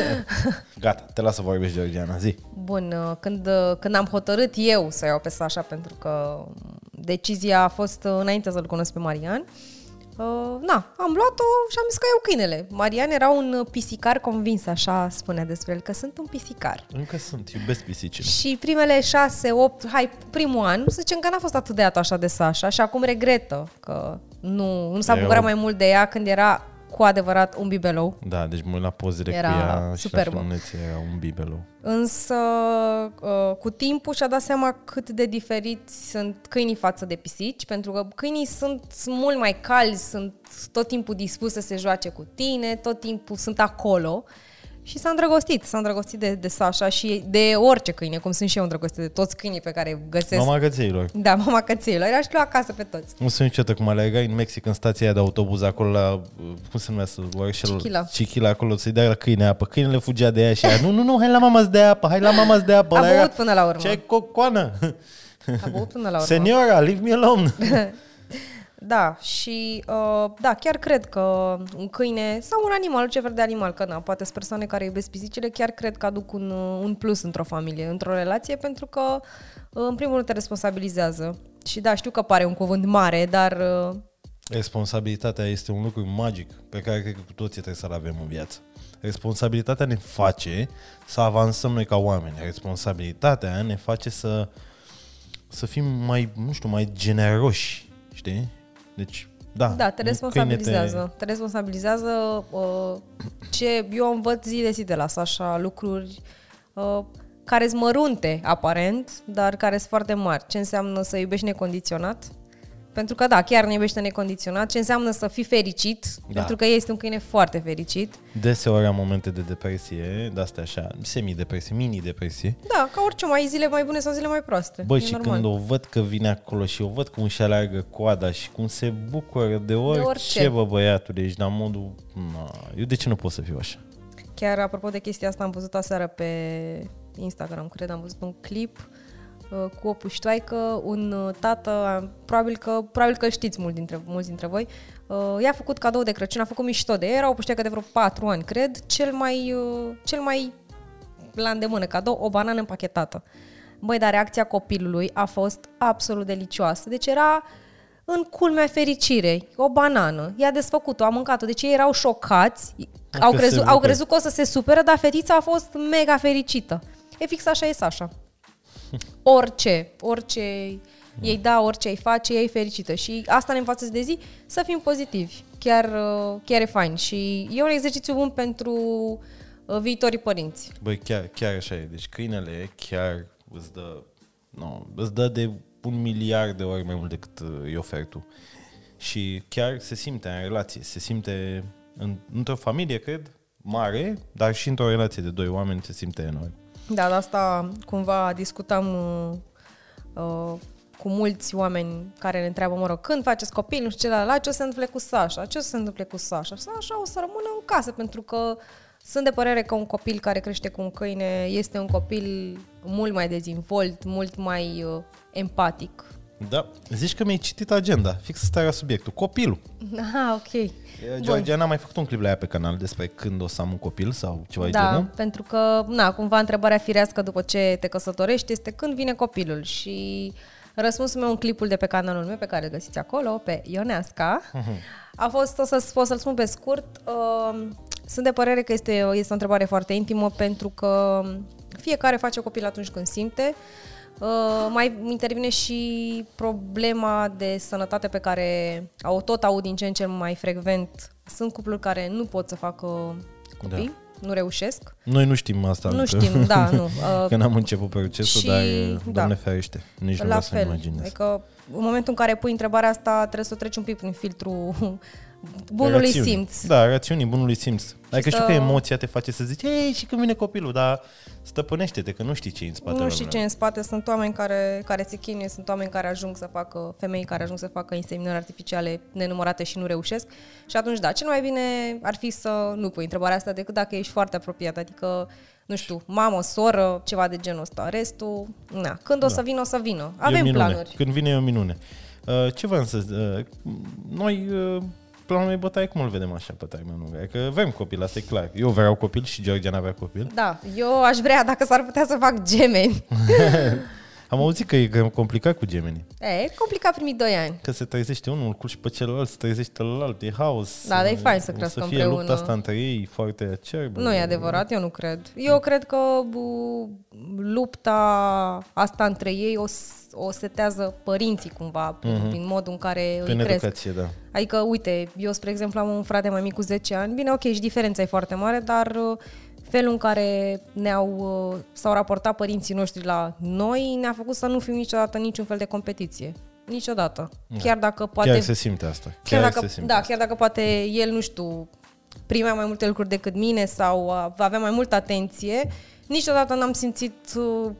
(laughs) Gata, te las să vorbești, Georgiana. Zi. Bun, uh, când, uh, când am hotărât eu să iau pe Sasha, pentru că decizia a fost uh, înainte să-l cunosc pe Marian, uh, na, am luat-o și am zis că iau câinele. Marian era un uh, pisicar convins, așa spunea despre el, că sunt un pisicar. Încă sunt, iubesc pisicile. Și primele șase, opt, hai, primul an, să zicem că n-a fost atât de atașat de Sasha și acum regretă că nu, nu s-a Eu- bucurat mai mult de ea când era cu adevărat un bibelou. Da, deci mă uit la pozele Era cu ea și superbă. la filmulețe era un bibelou. Însă, uh, cu timpul și-a dat seama cât de diferiți sunt câinii față de pisici, pentru că câinii sunt mult mai calzi, sunt tot timpul dispuși să se joace cu tine, tot timpul sunt acolo. Și s-a îndrăgostit, s-a îndrăgostit de, de Sasha și de orice câine, cum sunt și eu îndrăgostit de toți câinii pe care îi găsesc. Mama gățeilor. Da, mama cățeilor, aș lua acasă pe toți. Nu sunt niciodată cum alergai în Mexic, în stația aia de autobuz, acolo la, uh, cum se numește, Orșel, Chichila. Chichila, acolo, să-i dai la câine apă. Câinele fugea de ea și ea, nu, nu, nu, hai la mama de apă, hai la mama de apă. A Ăla era, băut până la urmă. Ce cocoană? A băut până la urmă. Seniora, leave me alone. (laughs) Da, și uh, da, chiar cred că un câine sau un animal, ce fel de animal, că na, poate sunt persoane care iubesc pisicile, chiar cred că aduc un, uh, un plus într-o familie, într-o relație, pentru că uh, în primul rând te responsabilizează. Și da, știu că pare un cuvânt mare, dar uh, Responsabilitatea este un lucru magic pe care cred că cu toții trebuie să-l avem în viață. Responsabilitatea ne face să avansăm noi ca oameni. Responsabilitatea ne face să, să fim mai, nu știu, mai generoși, știi? Deci, da. Da, te un responsabilizează. câine Te, te responsabilizează uh, ce eu învăț zi de zi de la Sasha, lucruri uh, care sunt mărunte, aparent, dar care sunt foarte mari. Ce înseamnă să iubești necondiționat? Pentru că da, chiar ne iubește necondiționat. Ce înseamnă să fii fericit? Da. Pentru că este un câine foarte fericit. te... Deseori am momente de depresie, de-astea așa, semi-depresie, mini-depresie. Da, ca orice, mai ai zile mai bune sau zile mai proaste. Băi, e și normal. când o văd că vine acolo și o văd cum își aleargă coada și cum se bucură de orice, de orice. bă, băiatul, ești la modul, na, eu de ce nu pot să fiu așa? Chiar apropo de chestia asta, am văzut aseară pe Instagram, cred, am văzut un clip uh, cu o puștoaică, un uh, tată, probabil că, probabil că știți mulți dintre, mulți dintre voi, uh, i-a făcut cadou de Crăciun, a făcut mișto de ea, era o puștoaică de vreo 4 ani, cred, cel mai, uh, cel mai la îndemână cadou, o banană împachetată. Băi, dar reacția copilului a fost absolut delicioasă. Deci era în culmea fericirei, o banană, i-a desfăcut-o, a mâncat-o, deci ei erau șocați, au se crezut, au bucură. crezut că o să se superă, dar fetița a fost mega fericită. E fix așa e Sasha. Orice, orice ei da, orice îi face, ei fericită. Și asta ne învață zi de zi să fim pozitivi. Chiar, uh, chiar e fain. Și e un exercițiu bun pentru uh, viitorii părinți. Băi, chiar, chiar așa e. Deci câinele chiar îți dă, nu, îți dă de un miliard de ori mai mult decât uh, îi oferi tu. Și chiar se simte în relație, se simte în, într-o familie, cred, mare, dar și într-o relație de doi oameni se simte enorm. Da, de asta cumva discutam uh, uh, cu mulți oameni care ne întreabă, mă rog, când faceți copil, nu știu ce, la, la ce o să se întâmple cu Sasha, ce o să se întâmple cu Sasha? Sasha o să rămână în casă, pentru că sunt de părere că un copil care crește cu un câine este un copil mult mai dezvolt, mult mai uh, empatic. Da, zici că mi-ai citit agenda, fix asta era subiectul, copilul. Ah, ok. Georgiana a mai făcut un clip la ea pe canal despre când o să am un copil sau ceva de Da, genul. pentru că, na, cumva întrebarea firească după ce te căsătorești este când vine copilul? Și răspunsul meu în clipul de pe canalul meu, pe care îl găsiți acolo, pe Ioneasca, a fost, o să pot să-l spun pe scurt, uh, sunt de părere că este, este o întrebare foarte intimă pentru că fiecare face copil atunci când simte, Uh, mai intervine și problema de sănătate pe care o tot aud din ce în ce mai frecvent. Sunt cupluri care nu pot să facă copii, nu reușesc. Noi nu știm asta. Nu încă. știm, da, nu. (laughs) Uh, Că n-am început procesul, și- dar da. Doamne ferește, nici nu la vreau să fel. imaginez. Adică în momentul în care pui întrebarea asta, trebuie să o treci un pic prin filtru bunului Rațiuni. simț. Da, rațiunii bunului simț. Adică să- știu că emoția te face să zici, ei, și când vine copilul, dar stăpânește-te, că nu știi ce e în spatele Nu știi ce omului. e în spate, sunt oameni care, care se chinuie, sunt oameni care ajung să facă, femei care ajung să facă inseminări artificiale nenumărate și nu reușesc. Și atunci, da, cel mai bine ar fi să nu pui întrebarea asta decât dacă ești foarte apropiat, adică, nu știu, mamă, soră, ceva de genul ăsta. Restul, na, când o să vină, o să vină. E o Avem minune. planuri. Când vine e o minune. Uh, ce vreau să uh, Noi, uh, planul meu bătaie, cum îl vedem așa pe termen lung? Adică vrem copil, asta e clar. Eu vreau copil și Georgiana avea copil. Da, eu aș vrea, dacă s-ar putea să fac gemeni. (laughs) Am auzit că e complicat cu gemenii. E, e complicat primii doi ani. Că se trezește unul, îl culci pe celălalt, se trezește celălalt, e haos. Da, dar e fain să O crească să fie împreună. lupta asta între ei foarte acerbă. Nu e adevărat, eu nu cred. Eu cred că bu, lupta asta între ei o, s- o setează părinții cumva, prin, Mhm. prin modul în care Prin îi cresc. educație, da. Adică, uite, eu, spre exemplu, am un frate mai mic cu 10 ani. Bine, ok, și diferența e foarte mare, dar uh, felul în care ne-au, uh, s-au raportat părinții noștri la noi ne-a făcut să nu fim niciodată niciun fel de competiție. Niciodată. Chiar dacă poate... Chiar se simte asta. Chiar, Chiar dacă, se simte da, asta. chiar dacă poate el, nu știu, primea mai multe lucruri decât mine sau uh, avea mai multă atenție, niciodată n-am simțit, uh,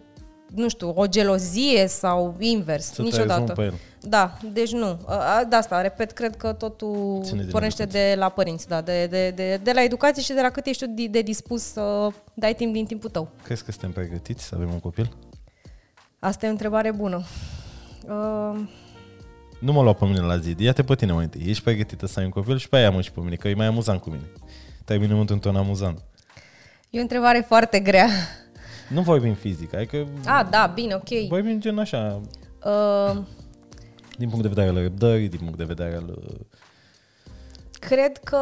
nu știu, o gelozie sau invers. Să te niciodată. rezum pe el. Da, deci nu. Uh, uh, De asta, repet, cred că totul Ține de pornește educație. de la părinți, da, de, de, de, de la educație și de la cât ești tu de, de dispus să dai timp din timpul tău. Crezi că suntem pregătiți să avem un copil? Asta e o întrebare bună. Uh, Nu mă lua pe mine la zi. Ia-te pe tine mai întâi. Ești pregătită să ai un copil și pe aia mă și pe mine, că e mai amuzant cu mine. Terminăm într-un ton amuzant. E o întrebare foarte grea. Nu vorbim fizic, adică Ah, da, bine, ok. vorbim gen așa, Uh, din punct de vedere al răbdării, din punct de vedere al... uh, cred că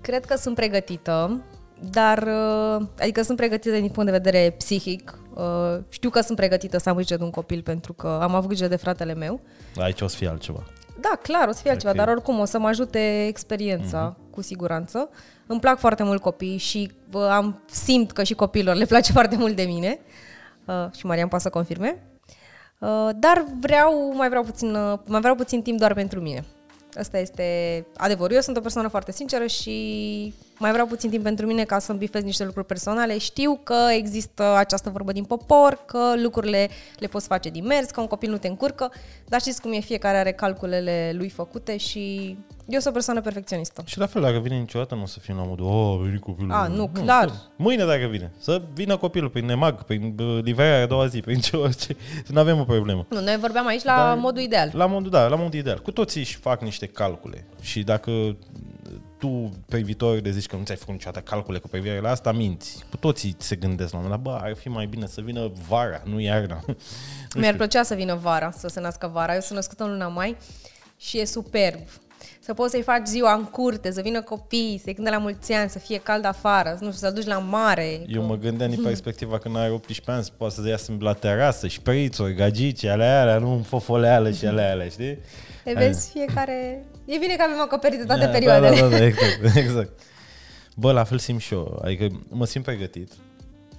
cred că sunt pregătită, dar uh, adică sunt pregătită din punct de vedere psihic. Uh, știu că sunt pregătită să am grijă de un copil pentru că am avut grijă de fratele meu. Aici o să fie altceva. Da, clar, o să fie altceva, Ok. Mhm. dar oricum o să mă ajute experiența, uh-huh. cu siguranță. Îmi plac foarte mult copiii și uh, am simt că și copiilor le place (laughs) foarte mult de mine. Uh, și Marian poate să confirme. Uh, dar vreau, mai vreau puțin, uh, mai vreau puțin timp doar pentru mine. Asta este adevărul. Eu sunt o persoană foarte sinceră și mai vreau puțin timp pentru mine ca să-mi bifez niște lucruri personale. Știu că există această vorbă din popor, că lucrurile le poți face din mers, că un copil nu te încurcă, dar știți cum e, fiecare are calculele lui făcute și eu sunt o persoană perfecționistă. Și la fel, dacă vine niciodată, nu o să fim la modul, oh, a venit copilul. A, nu, clar. să- Mâine dacă vine, să vină copilul prin nemag, prin uh, livrarea a doua zi, prin (laughs) ce orice, să nu avem o problemă. Nu, noi vorbeam aici la Dar- modul ideal. La modul, da, la modul ideal. Cu toții își fac niște calcule și dacă tu pe viitor de zici că nu ți-ai făcut niciodată calcule cu privire la asta, minți. Cu toții se gândesc la un moment dat, bă, ar fi mai bine să vină vara, nu iarna. (laughs) Nu Mi-ar știu. plăcea să vină vara, să se nască vara. Eu sunt născută în luna mai și e superb. Să poți să-i faci ziua în curte, să vină copii, să-i cânte la mulți ani, să fie cald afară, nu știu, să-l duci la mare. Eu mă gândeam din (laughs) perspectiva când are 18 ani, să poate să iasă la terasă, șprițuri, gagici, alea, alea, nu fofoleală și alea, alea, știi? E vezi, fiecare... E bine că avem acoperite toate Da, perioadele. Da, da, da, exact, (laughs) exact. Bă, la fel simt și eu. Adică mă simt pregătit.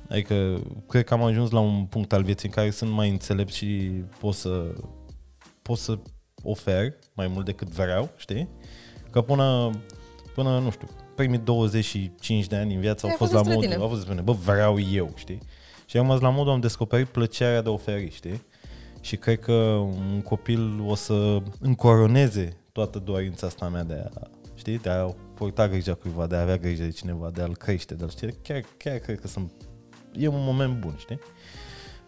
Adică cred că am ajuns la un punct al vieții în care sunt mai înțelept și pot să, pot să ofer mai mult decât vreau, știi? Că până, până nu știu, primii 25 de ani din viață au Ai fost fost la despre modul, tine. au fost despre mine, bă, vreau eu, știi? Și am rămas la modul, am descoperit plăcerea de a oferi, știi? Și cred că un copil o să încoroneze toată dorința asta mea de a, știi, de a purta grijă cuiva, de a avea grijă de cineva, de a-l crește, de a-l știi. Chiar, chiar cred că sunt, e un moment bun, știi?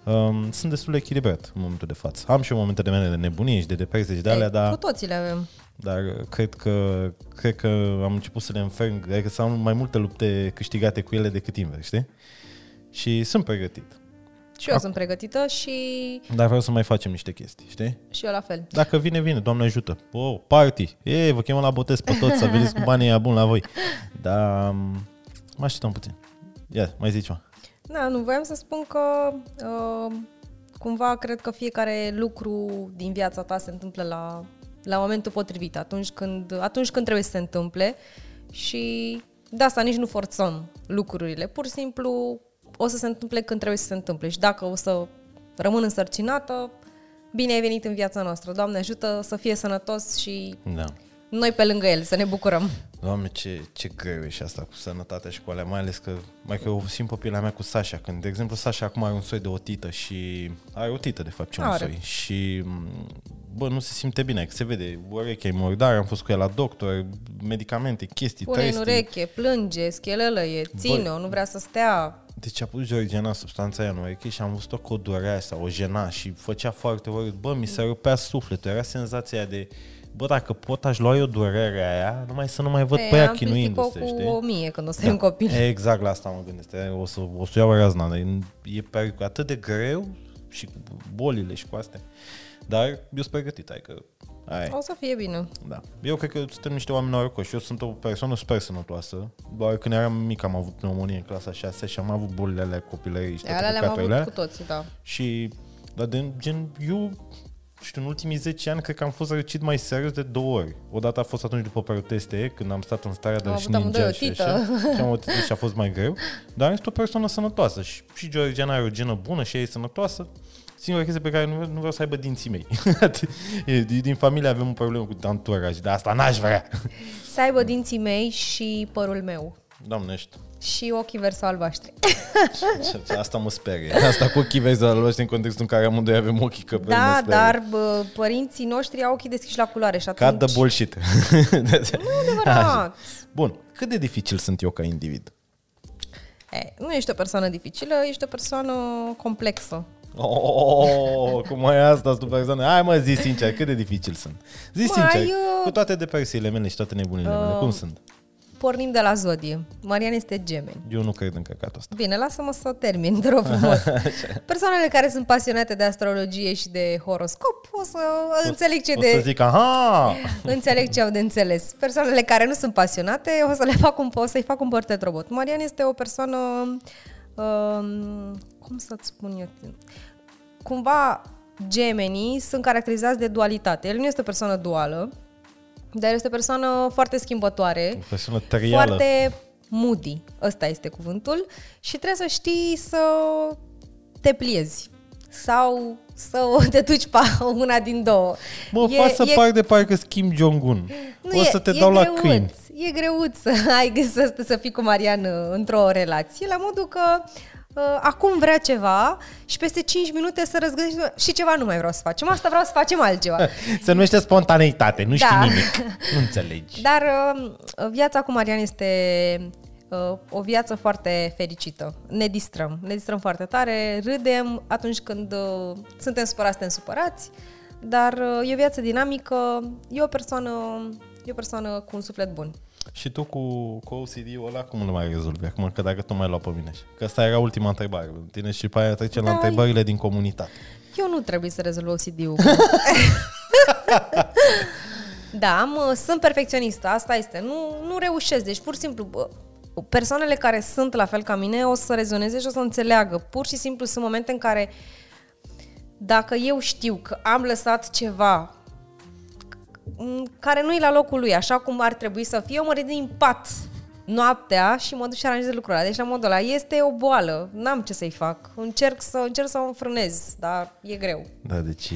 Um, sunt destul de echilibrat în momentul de față. Am și eu momentele mele de nebunie și de depresie și de alea, Ei, dar... Cu toții le avem. Dar cred că, cred că am început să le înferm, adică să am mai multe lupte câștigate cu ele decât invers, știi? Și sunt pregătit. Și eu Ac- sunt pregătită și, Dar vreau să mai facem niște chestii, știi? și eu la fel. Dacă vine, vine, Doamne ajută. Oh, party! E, vă chemăm la botez pe toți, să (laughs) veniți cu banii aia bun la voi. Dar m, mă așteptăm puțin. Ia, mai zici ceva. Da, nu, voiam să spun că uh, cumva cred că fiecare lucru din viața ta se întâmplă la, la momentul potrivit, atunci când, atunci când trebuie să se întâmple și de asta nici nu forțăm lucrurile. Pur și simplu o să se întâmple când trebuie să se întâmple și dacă o să rămân însărcinată, bine ai venit în viața noastră. Doamne ajută să fie sănătos și Da. noi pe lângă el, să ne bucurăm. Doamne, ce, ce greu e și asta cu sănătatea și cu alea, mai ales că, mai că eu simt pe pielea mea cu Sasha, când, de exemplu, Sasha acum are un soi de otită și are o tită, de fapt, ce un Are. soi și, m, bă, nu se simte bine, că se vede, urechea e murdară, am fost cu ea la doctor, medicamente, chestii, Pune în trestii. ureche, plânge, schelălăie, ține-o, nu vrea să stea. Deci a pus Georgiana substanța aia în ureche și am văzut-o că o durea sau o jena și făcea foarte urât. Bă, mi se rupea sufletul, era senzația de, bă, dacă pot aș lua eu durerea aia, numai să nu mai văd E, pe ea amplifică-o chinuindu-se, cu știi? Da. o mie când o să ai un copil. Exact la asta mă gândesc. O să, o să iau razna. dar E, e pe- atât de greu și cu bolile și cu astea. Dar eu sunt pregătit, adică aia e. O să fie bine. Da. Eu cred că suntem niște oameni norocoși. Eu sunt o persoană super sănătoasă. Doar când eram mic am avut pneumonie în clasa 6 și am avut bolile alea copilării și toate Alea le-am avut căcaturile cu toții, da. Și, dar de gen, eu știu, în ultimii 10 ani cred că am fost răcit mai serios de două ori. Odată a fost atunci după proteste, când am stat în starea de Am a avut amândoi ninja o și tită. așa. Și am o tită și a fost mai greu. Dar este o persoană sănătoasă și, și Georgiana are o genă bună și ea e sănătoasă. Singura chestie pe care nu, vreau- nu vreau să aibă dinții mei. (laughs) E, din, din familie avem o problemă cu danturaj, dar asta n-aș vrea. (laughs) Să aibă dinții mei și părul meu. Doamne, ești. Și ochii verzi sau albaștri. Asta mă sperie. Asta cu ochii vezi al în contextul în care amândoi avem ochii că da, dar bă, părinții noștri au ochii deschiși la culoare și atunci... Cut the bullshit. Adevărat. Bun. Cât de dificil sunt eu ca individ? E, nu ești o persoană dificilă, ești o persoană complexă. Oh, cum mai e asta, tu persoană? Hai mă, zi sincer, cât de dificil sunt. Zi Mai, sincer, uh, cu toate depresiile mele și toate nebunile mele, cum sunt? Pornim de la zodie. Marian este gemeni. Eu nu cred în căcatul ăsta. Bine, lasă-mă să o termin, te rog frumos. (laughs) Persoanele care sunt pasionate de astrologie și de horoscop, o să înțeleg ce o de... să zic, aha! (laughs) Înțeleg ce au de înțeles. Persoanele care nu sunt pasionate, o să le (laughs) fac un, o să-i fac un portret robot. Marian este o persoană, um, cum să-ți spun eu, cumva gemenii sunt caracterizați de dualitate. El nu este o persoană duală, dar este o persoană foarte schimbătoare, O persoană trială. foarte moody, ăsta este cuvântul, și trebuie să știi să te pliezi sau să (laughs) te duci pe una din două. Mă, e, fac să e... par de parcă schimb Jong-un. Nu, o să e, te e dau la greuț, câini. E greuț să (laughs) ai să, să fii cu Marian uh, într-o relație, la modul că uh, acum vrea ceva și peste 5 minute să răzgândești și ceva nu mai vreau să facem. Asta vreau să facem altceva. (laughs) Se numește spontaneitate, nu știi Da. nimic. (laughs) Nu înțelegi. Dar uh, viața cu Marian este uh, o viață foarte fericită. Ne distrăm. Ne distrăm foarte tare, râdem atunci când uh, suntem supărați, suntem supărați, dar uh, e o viață dinamică, e o persoană, e o persoană cu un suflet bun. Și tu cu, cu OCD-ul ăla cum îl mai rezolvi acum? Că dacă tu mai luat pe mine. Că asta era ultima întrebare. pentru Tine și pe aia trecem la Da, întrebările din comunitate. Eu nu trebuie să rezolv OCD-ul. (laughs) da, am, uh, sunt perfecționistă, asta este. Nu, nu reușesc, deci pur și simplu bă, persoanele care sunt la fel ca mine o să rezoneze și o să înțeleagă. Pur și simplu sunt momente în care dacă eu știu că am lăsat ceva m, care nu e la locul lui, așa cum ar trebui să fie, eu mă ridic din pat noaptea și mă duc și aranjez lucrurile. Deci la modul ăla este o boală, n-am ce să-i fac. Încerc să, încerc să o înfrânez, dar e greu. Da, deci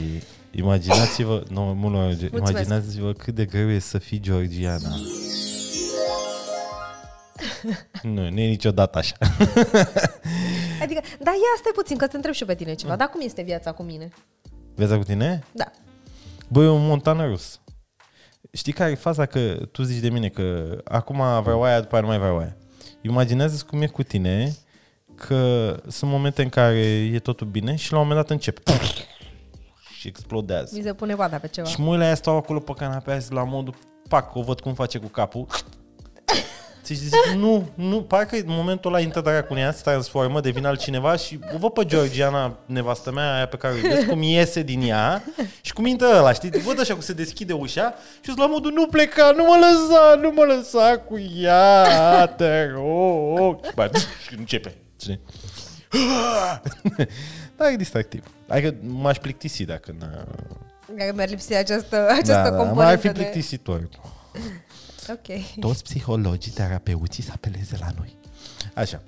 imaginați-vă, nu, mult, imaginați-vă cât de greu e să fii georgiana. (laughs) nu, nu e niciodată așa. (laughs) Adică, da, ia stai puțin, că te întreb și eu pe tine ceva. Dar cum este viața cu mine? Viața cu tine? Da. Băi, e un montană rus. Știi care e faza că tu zici de mine că acum vreau aia, după aia nu mai vreau aia. Imaginează cum e cu tine că sunt momente în care e totul bine și la un moment dat începe și explodează. Mi se pune bada pe ceva. Și mâinile aia stau acolo pe canapea și la modul, pac, o văd cum face cu capul. Și zic, nu, nu, parcă în momentul ăla intră dracu în ea, se transformă, devine altcineva și o văd pe Georgiana, nevastă mea, aia pe care o iubesc, cum iese din ea și cum intră ăla, știi? Văd așa cum se deschide ușa și sunt la modul, nu pleca, nu mă lăsa, nu mă lăsa cu ea, te rog. Și, bă, și (laughs) începe, știi? (laughs) Da, e distractiv. Adică m-aș plictisi dacă n Dacă mi-ar lipsi această, această da, da, componentă mai ar fi de... plictisitor. Ok. Toți psihologii, terapeuții să apeleze la noi. Așa.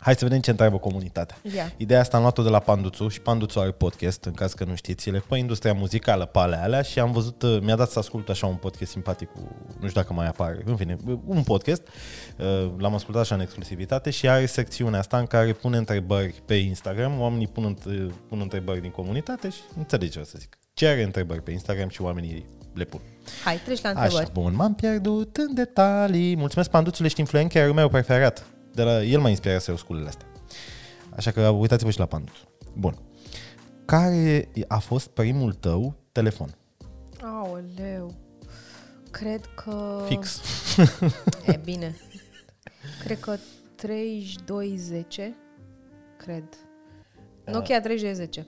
Hai să vedem ce întreabă comunitatea. Ia. Ideea asta am luat-o de la Panduțu și Panduțu are podcast, în caz că nu știți, ele pe industria muzicală, pe alea alea și am văzut, uh, mi-a dat să ascult așa un podcast simpatic cu, nu știu dacă mai apare, în fine, un podcast, uh, l-am ascultat așa în exclusivitate și are secțiunea asta în care pune întrebări pe Instagram, oamenii pun, înt- pun întrebări din comunitate și înțelegi ce o să zic. Ce are întrebări pe Instagram și oamenii le pun. Hai, treci la întrebări. Așa, bun, m-am pierdut în detalii. Mulțumesc, Panduțul, ești influencerul meu preferat. De la, el m-a inspirat să eu sculele astea. Așa că uitați-vă și la Panduț. Bun. Care a fost primul tău telefon? Aoleu. Cred că... Fix. E bine. Cred că 3210. Cred. Nokia 3210.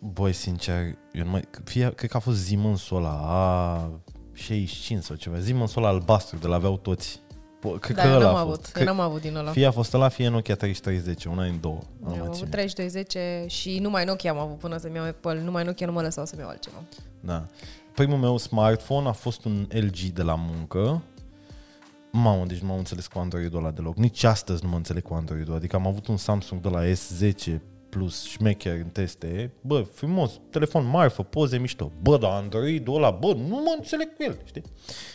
Băi, sincer, eu nu mai... Fie, cred că a fost Siemens-ul ăla, a 65 sau ceva. Siemens-ul ăla albastru, de la aveau toți. Po- Cred Da, că eu ăla n-am a avut. fost. Eu Cred, n-am avut din ăla. fie a fost ăla, fie Nokia 3310, una din două. Eu Am am mai avut ținut. 3210 și numai Nokia am avut până să-mi iau Apple. Numai Nokia nu mă lăsau să-mi iau altceva. Da. Primul meu smartphone a fost un LG de la muncă. Mamă, deci nu m-am înțeles cu Android-ul ăla deloc. Nici astăzi nu mă înțeleg cu Android-ul. Adică am avut un Samsung de la S10 plus șmecher în teste. Bă, frumos, telefon marfă, poze mișto. Bă, dar Android-ul ăla, bă, nu mă înțeleg cu el, știi?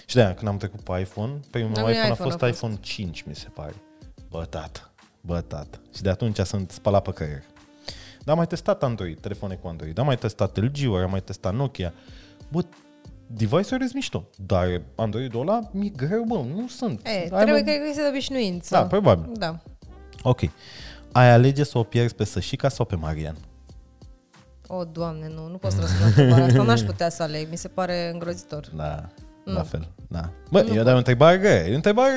Și de-aia, când am trecut pe iPhone, primul meu La mine iPhone, a iPhone fost a fost. iPhone 5, mi se pare. Bă, tată, bă, tată. Și de atunci sunt spălat pe creier. Dar am mai testat Android, telefoane cu Android. Am mai testat LG-uri, am mai testat Nokia. Bă, device-uri sunt mișto. Dar Android-ul ăla mi-e greu, bă, nu sunt. E, Ai trebuie, mai- cred că este de obișnuință. Da, probabil. Da. Ok. Ai alege să o pierzi pe Sășica sau pe Marian? O, Doamne, nu, nu pot să răspund la întrebarea asta, n-aș (laughs) putea să aleg, mi se pare îngrozitor. Da, la fel, da. Bă, eu dau o întrebare grea, e o întrebare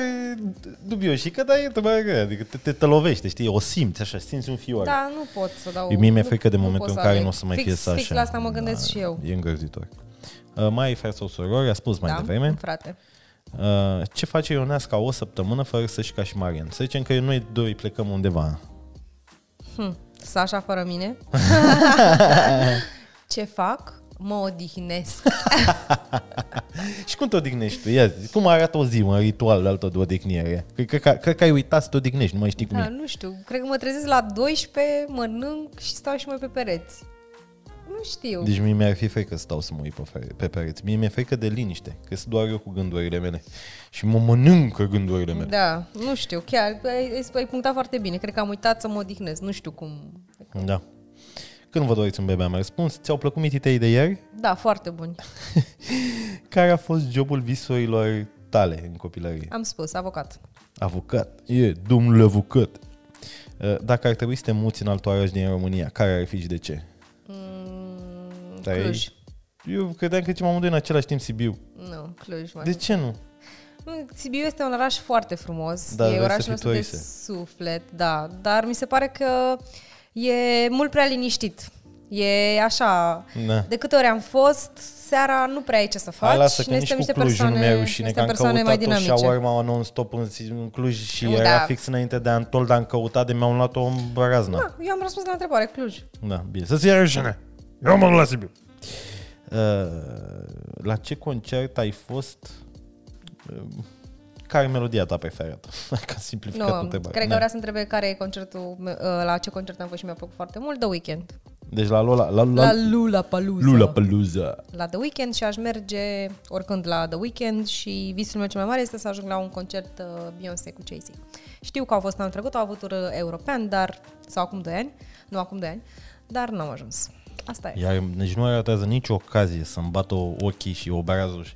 dubioșică, dar e o întrebare grea, adică te, te, te lovește, știi, o simți așa, simți un fior. Da, nu pot să dau... Eu mie mi-e nu- frică de nu momentul pot în să care aleg. nu o să mai fix, fie să Fix așa. la asta mă gândesc și eu. E îngrozitor. Uh, mai frate sau sorori, a spus mai da, devreme. frate. Uh, ce face Ionesca o săptămână fără să-și ca și Marian? Să zicem că noi doi plecăm undeva. Hm. Sasha fără mine. (laughs) Ce fac? Mă odihnesc. (laughs) Și cum te odihnești tu? Ia zi, cum arată o zi, un ritual al tău de odihnire? Cred, cred, că- cred că ai uitat să te odihnești, nu mai știi cum Da, e. nu știu. Cred că mă trezesc la 12, mănânc și stau și mai pe pereți. Nu știu. Deci mie mi-ar fi frică să stau să mă uit pe, fere- pe pereți. Mie mi-e frică de liniște, că sunt doar eu cu gândurile mele. Și mă mănâncă gândurile mele. Da, nu știu, chiar ai, ai, ai punctat foarte bine. Cred că am uitat să mă odihnesc. Nu știu cum. Da. Când vă doriți un bebe, am răspuns. Ți-au plăcut mititei de ieri? Da, foarte buni. (laughs) Care a fost jobul visurilor tale în copilărie? Am spus, avocat. Avocat. E, domnul avocat. Uh, Dacă ar trebui să te muți în alt oraș din România, care ar fi și de ce? Mm, Dar Cluj. Eu credeam că zicem amândoi în același timp Sibiu. Nu, Cluj. Mai. De ce nu? Nu, Sibiu este un oraș foarte frumos. Da, e vrei să orașul fii nostru de turiste. suflet, da. Dar mi se pare că e mult prea liniștit. E așa, Da. de câte ori am fost, seara nu prea ai ce să faci. Hai, lasă că Noi nici suntem cu niște Clujul nu persoane, mi-e rușine, că suntem am persoane mai căutat o dinamice. shawarma non-stop în, în Cluj și Nu, era da. fix înainte de Antol, dar am căutat de mi-au luat-o în Brazna. Da, eu am răspuns la întrebare, Cluj. Da, bine. Să-ți ia rușine. Eu mă duc la Sibiu. Uh, la ce concert ai fost? Uh, care e melodia ta preferată? (laughs) Ca simplificat Nu, întrebarea. cred că Da. vrea să întrebe care e concertul, meu- uh, la ce concert am fost și mi-a plăcut foarte mult, The Weeknd. Deci la Lola, la, La la, Lula Palusa. Lula Paluza. la The Weeknd și aș merge oricând la The Weeknd și visul meu cel mai mare este să ajung la un concert uh, Beyoncé cu Jay-Z. Știu că au fost anul trecut, au avut tur european, dar, sau acum 2 ani, nu acum 2 ani, dar n-am ajuns. Asta e. Iar deci nu ratează nicio ocazie să-mi bată ochii și obrazul. și-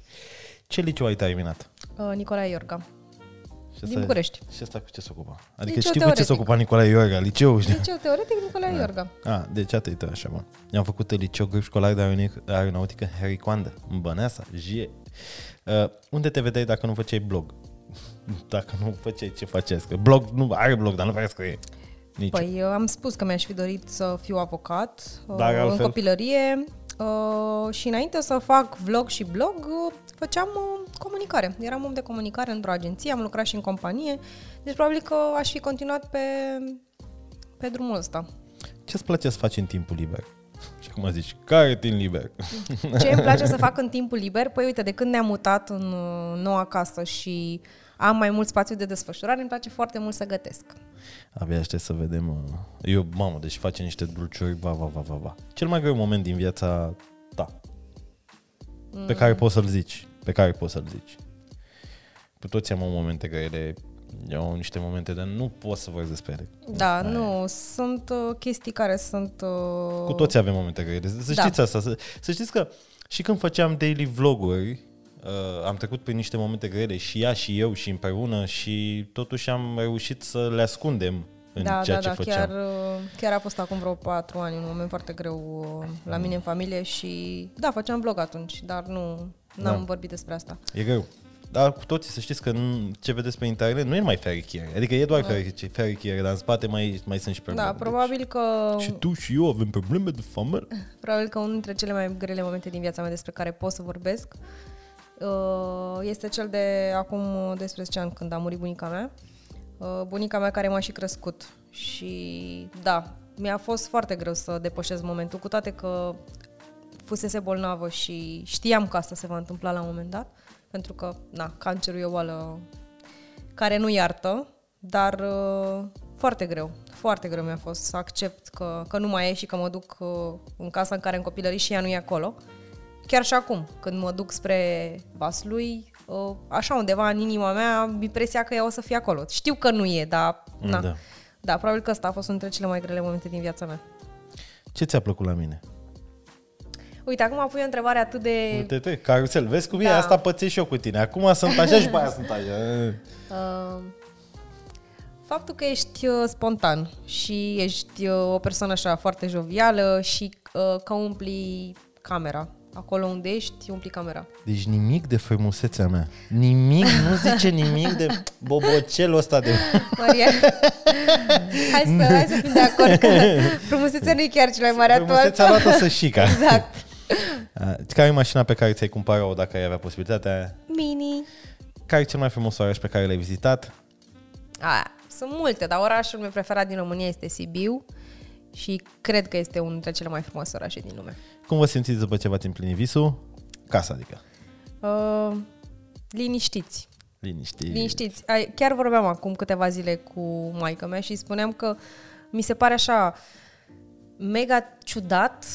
Ce liceu ai terminat? Uh, Nicolae Iorga. Și Din asta- București. Și asta cu ce se ocupa? Adică Liceu știi cu ce se teoretic. ocupa Nicolae Iorga, liceu, știi? Liceu teoretic Nicolae Iorga. Ah, deci atât e așa, bun. Eu am făcut liceu grup școlar de aeronau- aeronautică Harry Coandă, în Băneasa, Jie. Uh, unde te vedeai dacă nu făceai blog? (laughs) Dacă nu făceai ce faceți? Că blog, nu are blog, dar nu prea scrie. Nici. Păi eu am spus că mi-aș fi dorit să fiu avocat Dar uh, în altfel? copilărie uh, și înainte să fac vlog și blog uh, făceam uh, comunicare. Eram om de comunicare într-o agenție, am lucrat și în companie, deci probabil că aș fi continuat pe, pe drumul ăsta. Ce îți place să faci în timpul liber? (laughs) Și cum zici, care timp liber? Ce îmi place să (laughs) fac în timpul liber? Păi uite, de când ne-am mutat în uh, noua casă și am mai mult spațiu de desfășurare, îmi place foarte mult să gătesc. Abia aștept să vedem. uh, Eu, mamă, deci face niște dulciuri, va, va, va, va, va. Cel mai greu moment din viața ta, pe care poți să-l zici, pe care poți să-l zici. Cu toți am momente grele, eu am niște momente de nu pot să vorbesc despre ele. Da, nu, sunt uh, chestii care sunt... Uh, Cu toți avem momente grele. Să Da. știți asta. Să, să știți că și când făceam daily vloguri, uh, am trecut prin niște momente grele și ea și eu și împreună și totuși am reușit să le ascundem în da, ceea da, ce da, făceam. chiar, uh, chiar a fost acum vreo patru ani, un moment foarte greu uh, la mine în familie și da, făceam vlog atunci, dar nu n-am Da. vorbit despre asta. E greu. Dar cu toții să știți că nu- ce vedeți pe internet nu e numai fericiere. Adică e doar da. fericiere, dar în spate mai, mai sunt și probleme. Da, probabil că Deci, și tu și eu avem probleme de familie. (laughs) probabil că unul dintre cele mai grele momente din viața mea despre care pot să vorbesc uh, este cel de acum 12 ani când a murit bunica mea. Uh, Bunica mea care m-a și crescut și da, mi-a fost foarte greu să depășesc momentul, cu toate că fusese bolnavă și știam că asta se va întâmpla la un moment dat, pentru că, na, cancerul e o boală care nu iartă, dar uh, foarte greu, foarte greu mi-a fost să accept că, că nu mai e și că mă duc uh, în casa în care în copilărie și ea nu e acolo. Chiar și acum, când mă duc spre Vaslui, uh, așa undeva în inima mea, am impresia că ea o să fie acolo. Știu că nu e, dar na. Da. Da. da, probabil că ăsta a fost unul dintre cele mai grele momente din viața mea. Ce ți-a plăcut la mine? Uite, acum pui o întrebare atât de... Uite, te, carusel, vezi cum e? Da. Asta pățesc și eu cu tine. Acum sunt așa și pe aia sunt așa. Uh, (laughs) Faptul că ești uh, spontan și ești uh, o persoană așa foarte jovială și uh, că umpli camera. Acolo unde ești, umpli camera. Deci nimic de frumusețea mea. Nimic, nu zice nimic de bobocelul ăsta de... Maria, hai să, hai să fim de acord că frumusețea nu e chiar cel mai mare atu. Frumusețea a luat-o să șica. Exact. Uh, Care e mașina pe care ți-ai cumpărat-o dacă ai avea posibilitatea? Mini. Care e cel mai frumos oraș pe care l-ai vizitat? A, sunt multe, dar orașul meu preferat din România este Sibiu și cred că este unul dintre cele mai frumoase orașe din lume. Cum vă simțiți după ce v-ați împlinit visul? Casa, adică. Uh, liniștiți. Liniști. Liniștiți. Ai- Chiar vorbeam acum câteva zile cu maica mea și spuneam că mi se pare așa mega ciudat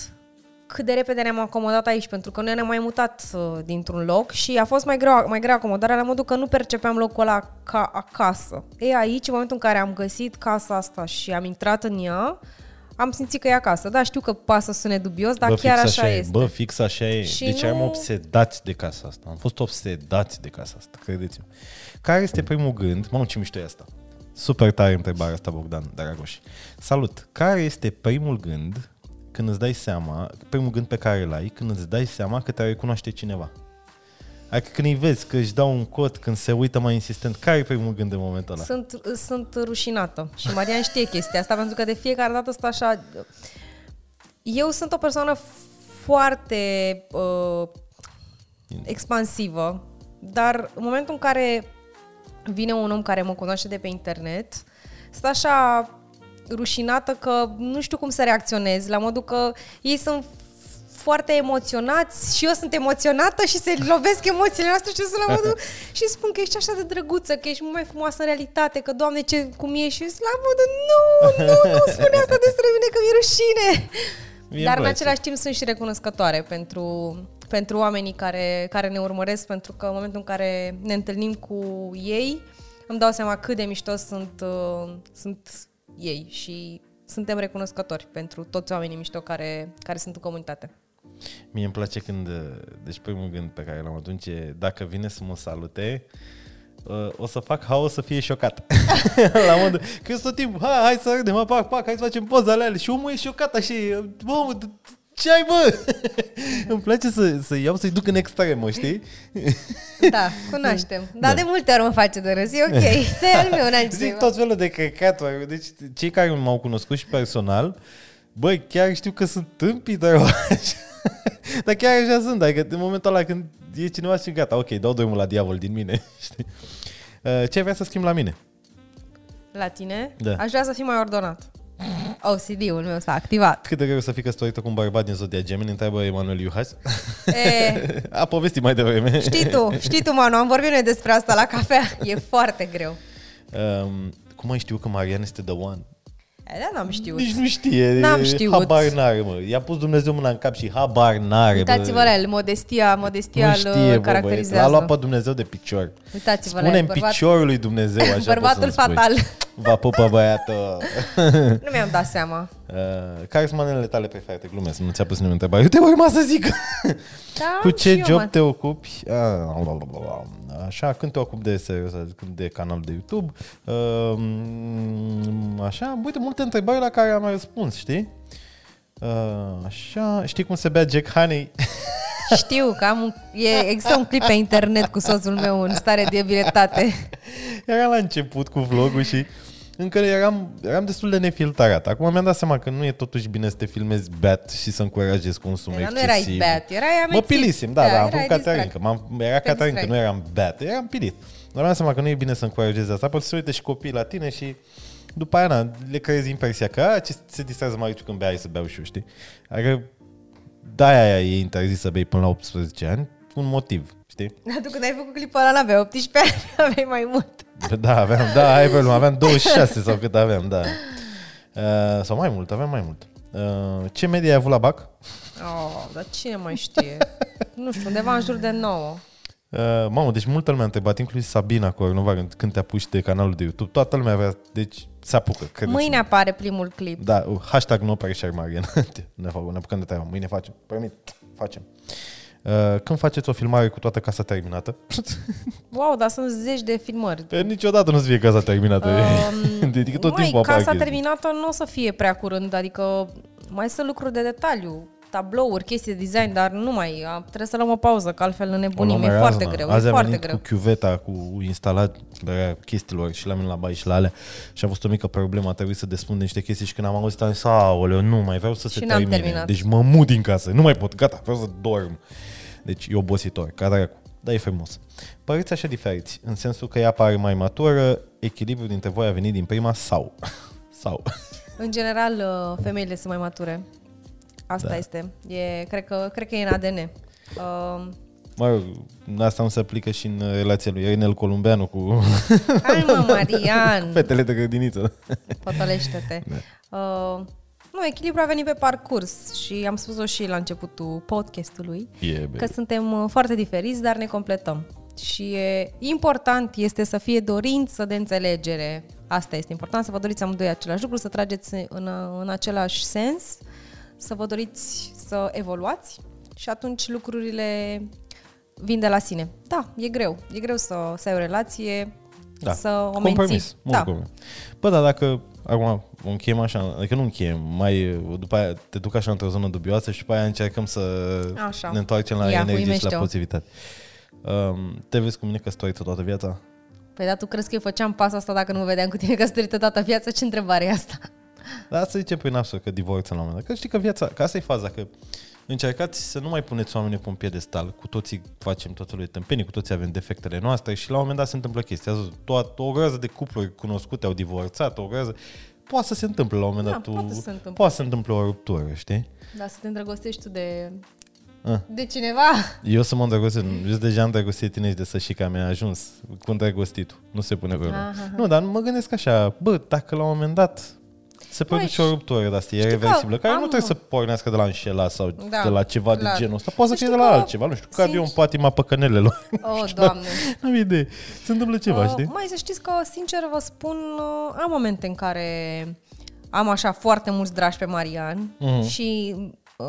cât de repede ne-am acomodat aici, pentru că noi ne-am mai mutat uh, dintr-un loc și a fost mai greu, mai greu acomodarea la modul că nu percepeam locul ăla ca acasă. E aici, în momentul în care am găsit casa asta și am intrat în ea, am simțit că e acasă. Da, știu că poate să sune dubios, dar Bă, chiar fix așa e. este. Bă, fix așa e. Și deci nu- am obsedați de casa asta. Am fost obsedați de casa asta, credeți-mă. Care este primul gând? Mamă, ce mișto e asta. Super tare întrebarea asta, Bogdan Dragoș. Salut! Care este primul gând când îți dai seama, primul gând pe care îl ai, când îți dai seama că te recunoaște cineva? Adică când îi vezi că își dau un cot, când se uită mai insistent, care e primul gând în momentul ăla? Sunt, sunt rușinată și Marian știe chestia asta pentru că de fiecare dată stă așa... Eu sunt o persoană foarte uh, expansivă, dar în momentul în care vine un om care mă cunoaște de pe internet, stă așa rușinată că nu știu cum să reacționez, la modul că ei sunt foarte emoționați și eu sunt emoționată și se lovesc emoțiile noastre și eu sunt la modul (laughs) și spun că ești așa de drăguță, că ești mult mai frumoasă în realitate, că Doamne ce cum ești și eu sunt la modul nu, nu, nu (laughs) spune asta despre mine că mi-e rușine. Mie îmi Dar în place. același timp sunt și recunoscătoare pentru, pentru oamenii care, care ne urmăresc, pentru că în momentul în care ne întâlnim cu ei, îmi dau seama cât de mișto sunt, uh, sunt ei și suntem recunoscători pentru toți oamenii mișto care, care sunt în comunitate. Mie îmi place când, uh, deci primul gând pe care l-am atunci e, dacă vine să mă salute, uh, o să fac haos să fie șocat. (laughs) la modul, că eu sunt tot timpul, hai, hai să râdem, mă, pac, pac, hai să facem poza ale alea. Și omul e șocat așa, și, bă, mă, ce ai, bă? (laughs) Îmi place să, să iau, să-i duc în extremă, știi? (laughs) Da, cunoaștem. Dar de multe ori mă face de râs, e ok. De al meu, n-am ce să-i Zic fac. tot felul de căcaturi. Deci cei care m-au cunoscut și personal, băi, chiar știu că sunt tâmpii, dar, (laughs) dar chiar așa sunt. Adică în momentul ăla când e cineva și gata, ok, dau drumul la diavol din mine, (laughs) știi? Uh, Ce ai vrea să schimbi la mine? La tine? Da. Aș vrea să fiu mai ordonat. OCD-ul meu s-a activat. Cât de greu să fii căsătorită cu un bărbat din Zodia Gemini? Întreabă Emanuel Iuhas. E, (laughs) A povestit mai devreme. știi tu, știi tu, Manu, am vorbit noi despre asta la cafea. E foarte greu. Um, cum mai știu că Marian este the one? E, da, n-am știut. Nici nu știe. N-am știut. Habar n-are, mă. I-a pus Dumnezeu mâna în cap și habar n-are, bă. Uitați-vă la el, modestia, modestia Nu îl știe, bă, băiatul. caracterizează. L-a luat pe Dumnezeu de picior. Uitați-vă la Spune el, în bărbat- piciorul lui Dumnezeu, așa Bărbatul poți să-mi spui. fatal. Va pupă băiatul. (laughs) Nu mi-am dat seama. Uh, care sunt manelele tale preferate? Glumesc, nu ți-a pus nimeni întrebare. Eu te urma să zic. Da, Cu și ce eu, job mă. te ocupi? Ah, la, la, la, la. Așa, când te ocupi de serios, adică de canal de YouTube. Uh, așa, uite, multe întrebări la care am mai răspuns, știi? Uh, așa, știi cum se bea Jack Honey? (laughs) Știu că am un, e, există un clip pe internet cu soțul meu în stare de ebrietate. Era la început cu vlogul și încă eram, eram destul de nefiltrat. Acum mi-am dat seama că nu e totuși bine să te filmezi beat și să încurajezi consumul Dar nu excesiv. erai beat, erai Mă amețit. pilisem, da, da, am erai făcut Caterin, distrat. că m-am, era Te Caterin, că distrai. nu eram beat, eram pilit. Dar mi-am dat seama că nu e bine să încurajezi asta, poate să se uite și copiii la tine și după aia na, le creezi impresia că a, ce se distrează mai când bea, hai să beau și eu, știi? Adică de-aia e interzis să bei până la 18 ani, un motiv, știi? Dar tu când ai făcut clipul ăla n-aveai 18 ani, (laughs) aveai mai mult. Da, aveam, da, ai pe aveam 26 sau cât aveam, da. Uh, sau mai mult, aveam mai mult. Uh, ce medie ai avut la BAC? Oh, dar cine mai știe? nu știu, undeva în jur de 9. Uh, mamă, deci multă lume a întrebat, inclusiv Sabina Cornova, când, când te apuci de canalul de YouTube, toată lumea avea, deci se apucă, credeți Mâine apare primul clip. Da, uh, hashtag nu opere Marian. (laughs) ne, fac, ne apucăm de treabă, mâine facem, promit, facem. Uh, când faceți o filmare cu toată casa terminată? (laughs) Wow, dar sunt zeci de filmări. Pe niciodată nu să fie casa terminată. Um, (laughs) adică tot mai, timpul apar casa chestii. terminată nu o să fie prea curând, adică mai sunt lucruri de detaliu, tablouri, chestii de design, dar nu mai, a, trebuie să luăm o pauză, că altfel ne O nebunim, luăm e mai foarte razna. greu, Azi e a foarte venit greu. cu chiuveta, cu instalarea chestiilor și la mine la bai și la alea și a fost o mică problemă, a trebuit să despund niște chestii și când am auzit am zis, aoleu, nu mai vreau să se Și n-am termine. terminat. Deci mă mut din casă, nu mai pot, gata, vreau să dorm. Deci e obositor, ca dracu. Dar e frumos. Păreți așa diferiți, în sensul că ea pare mai matură, echilibru dintre voi a venit din prima sau? (laughs) sau? În general, uh, femeile sunt mai mature. Asta Da. este. E, cred, că, cred că e în ADN. Uh, Mă rog, asta nu se aplică și în relația lui Irinel Columbeanu cu hai mă, (laughs) Marian, fetele de grădiniță. potolește-te. Uh, nu, echilibru a venit pe parcurs și am spus-o și la începutul podcastului. E, be. că suntem uh, foarte diferiți, dar ne completăm. Și e important este să fie dorință de înțelegere. Asta este important, să vă doriți amândoi același lucru, să trageți în, în același sens, să vă doriți să evoluați și atunci lucrurile vin de la sine. Da, e greu. E greu să, să ai o relație, Da. să o Compromis. menții. Mult Da. compromis. Bă, dar dacă acum o încheiem așa, adică nu încheiem, mai după aia te duc așa într-o zonă dubioasă și după aia încercăm să Așa. ne întoarcem la Ia, energie și la uimește-o. pozitivitate. Um, te vezi cu mine căsătorită toată viața? Păi da, tu crezi că eu făceam pasul asta dacă nu vedeam cu tine căsătorită toată viața? Ce întrebare e asta? Dar să zicem prin absurd că divorțăm la un moment dat. Că știi că viața, că asta e faza, că încercați să nu mai puneți oamenii pe un piedestal. Cu toții facem tot felul de tâmpenii, cu toții avem defectele noastre și la un moment dat se întâmplă chestia. Azi, toată, o groază de cupluri cunoscute au divorțat, o groază... Poate să se întâmple la un moment Da, dat. tu, poate să se întâmple. poate să se întâmple o ruptură, știi? Da, să te îndrăgostești tu de, Ah. de cineva? Eu să mă îndrăgostesc, eu sunt deja îndrăgostit tine de să și că mi-a ajuns cu îndrăgostitul. Nu se pune problema. Aha. Nu, dar mă gândesc așa, bă, dacă la un moment dat se Păi, produce o ruptură de asta, e știi că reversibilă, care am- nu trebuie să pornească de la înșelat sau Da, de la ceva clar. de genul ăsta. Poate să Să fie de știi la că, altceva, nu știu, cad eu în sincer- patima păcănelelor. Oh, (laughs) Doamne. (laughs) N-am idee. Se întâmplă ceva, Uh, știi? Mai să știți că, sincer vă spun, uh, am momente în care am așa foarte mulți dragi pe Marian Mhm. și uh,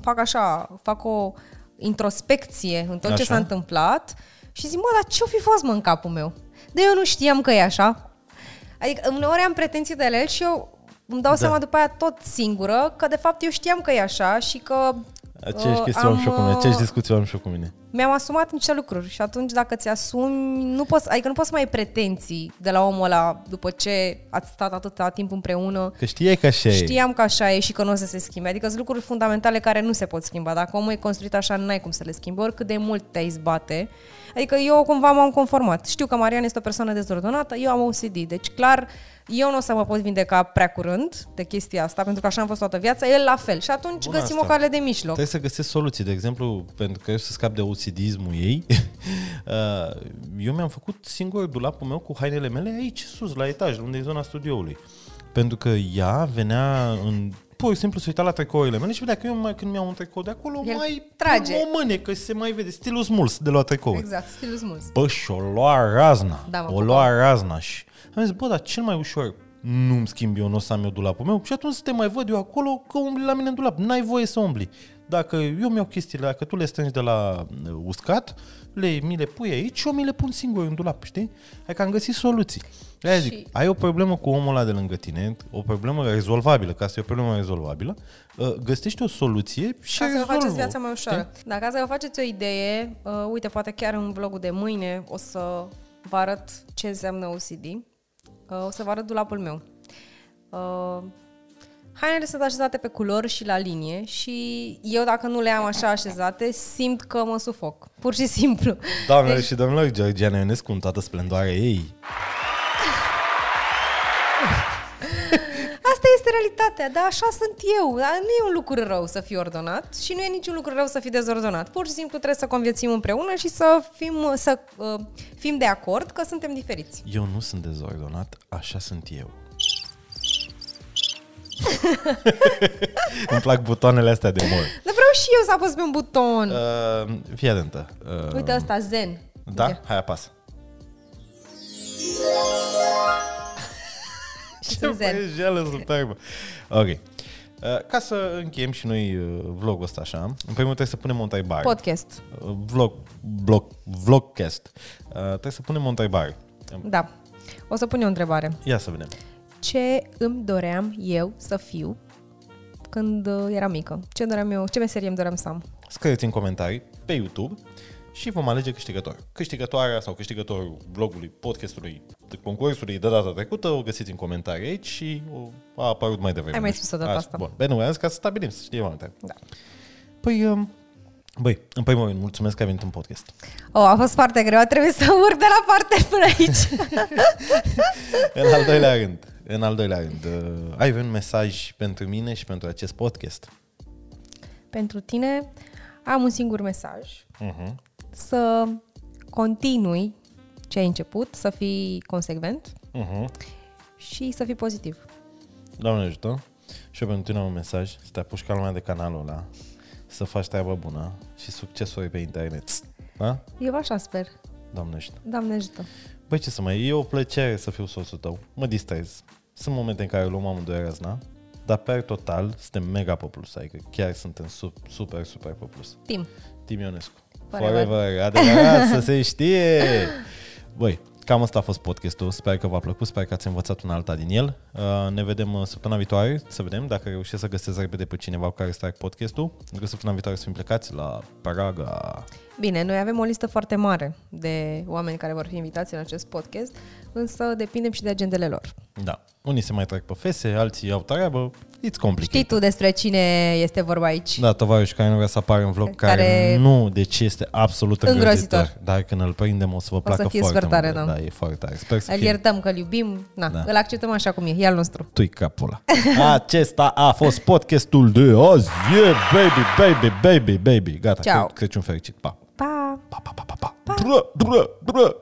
fac așa, fac o introspecție în tot ce Așa. s-a întâmplat și zic, mă, dar ce-o fi fost, mă, în capul meu? De eu nu știam că e așa. Adică uneori am pretenții de la el și eu îmi dau Da. seama după aia tot singură că de fapt eu știam că e așa și că Aceeași uh, chestie am și eu cu mine, uh, aceeași discuție am și eu cu mine. mi-am asumat niște lucruri și atunci dacă ți asumi, nu poți, adică nu poți să mai ai pretenții de la omul ăla după ce ați stat atâta timp împreună. Că știai că așa e. Știam că așa e și că nu o să se schimbe. Adică sunt lucruri fundamentale care nu se pot schimba. Dacă omul e construit așa, n-ai cum să le schimbi, oricât de mult te izbate. Adică eu cumva m-am conformat. Știu că Marian este o persoană dezordonată, eu am OCD. Deci clar, eu nu o să mă pot vindeca prea curând de chestia asta, pentru că așa am fost toată viața, el la fel. Și atunci Bun găsim asta. o cale de mijloc. Trebuie să găsesc soluții. De exemplu, pentru că eu să scap de OCD-ismul ei, (laughs) uh, eu mi-am făcut singur dulapul meu cu hainele mele aici, sus, la etaj, unde e zona studioului. Pentru că ea venea în pur și simplu să uita la tricourile mele și vedea că eu mai, când mi-au un tricou de acolo, El mai trage. o mânecă se mai vede, stilul smuls de la tricouri. Exact, stilul smuls. Bă, și o lua razna. Da, mă o pupă. lua razna și am zis, bă, dar cel mai ușor nu-mi schimb eu, nu o să am eu dulapul meu și atunci să te mai văd eu acolo că umbli la mine în dulap. N-ai voie să umbli. Dacă eu mi-au chestiile, dacă tu le strângi de la uh, uscat, le, mi le pui aici și eu mi le pun singur în dulap, știi? Adică am găsit soluții. Aia zic, Și- ai o problemă cu omul ăla de lângă tine, o problemă rezolvabilă, ca să e o problemă rezolvabilă, uh, găsești o soluție și Ca să vă rezolvă faceți viața mai ușoară. Dacă ca să vă faceți o idee, uh, uite, poate chiar în vlogul de mâine o să vă arăt ce înseamnă OCD. Uh, o să vă arăt dulapul meu. Uh, hainele sunt așezate pe culori și la linie și eu dacă nu le am așa așezate, simt că mă sufoc. Pur și simplu. Doamnelor și domnilor, Georgiana Ionescu în toată splendoarea ei. Asta este realitatea, dar așa sunt eu. Dar nu e un lucru rău să fii ordonat și nu e niciun lucru rău să fii dezordonat. Pur și simplu trebuie să conviețuim împreună și să fim, să, uh, fim de acord că suntem diferiți. Eu nu sunt dezordonat, așa sunt eu. (laughs) Îmi plac butoanele astea de mor. Dar vreau și eu să apăs pe un buton. Uh, fii atentă. Uh, Uite asta, zen. Da? Uite. Hai apasă. (laughs) Și sunt zen. jeală superbă. Ok. Uh, Ca să încheiem și noi uh, vlogul ăsta așa, în primul rând trebuie să punem o întrebare. Podcast. Uh, Vlog, vlog, vlogcast. Uh, Trebuie să punem o întrebare. Da. O să pun eu o întrebare. Ia să vedem. Ce îmi doream eu să fiu când uh, eram mică? Ce doream eu? Ce meserie îmi doream să am? Scrieți în comentarii pe YouTube și vom alege câștigător. Câștigătoarea sau câștigătorul vlogului, podcastului, de concursului de data trecută o găsiți în comentarii aici și o, a apărut mai devreme. Ai mai spus-o data Așa, asta. Bun, bine, am zis ca să stabilim, să știm mai Da. Păi, um, băi, în primul rând, mulțumesc că ai venit în podcast. Oh, a fost foarte greu, trebuie să urc de la parte până aici. (laughs) În al doilea rând, în al doilea rând, uh, ai un mesaj pentru mine și pentru acest podcast? Pentru tine am un singur mesaj. Uh-huh. Să continui ce ai început, să fii consecvent Uh-huh. și să fii pozitiv. Doamne ajută. Și eu pentru tine am un mesaj, să te apuci ca lumea de canalul ăla, să faci treabă bună și succesuri pe internet. Da? Eu așa sper. Doamne ajută. Doamne ajută. Băi, ce să mai, e o plăcere să fiu soțul tău. Mă distrez. Sunt momente în care luăm amândoi răzna, dar per total suntem mega populus, adică chiar suntem sub, super, super populus. Tim. Tim Ionescu. Forever. Forever, adevărat, să se știe! Băi, cam asta a fost podcastul. Sper că v-a plăcut, sper că ați învățat un alta din el. Uh, ne vedem uh, săptămâna viitoare, să vedem dacă reușesc să găsesc repede pe cineva cu care să trag podcastul. Că săptămâna viitoare să fim plecați la Praga. Bine, noi avem o listă foarte mare de oameni care vor fi invitați în acest podcast, însă depindem și de agendele lor. Da. Unii se mai trag pe fese, alții au treabă. It's complicated. Știi tu despre cine este vorba aici? Da, tovarăș care nu vrea să apară în vlog, care, Care- nu, deci este absolut îngrozitor. Îngrozitor. Dar când îl prindem o să vă placă să fie foarte super tare, mult. da. Da, e foarte tare. Sper să Îl fie iertăm că îl iubim, na, Da. îl acceptăm așa cum e, e al nostru. tu capul ăla. Acesta a fost podcastul de azi. Yeah, baby, baby, baby, baby. Gata, Ciao. Cre- Crăciun fericit. Pa. Pa, pa. Dră, dră, dră.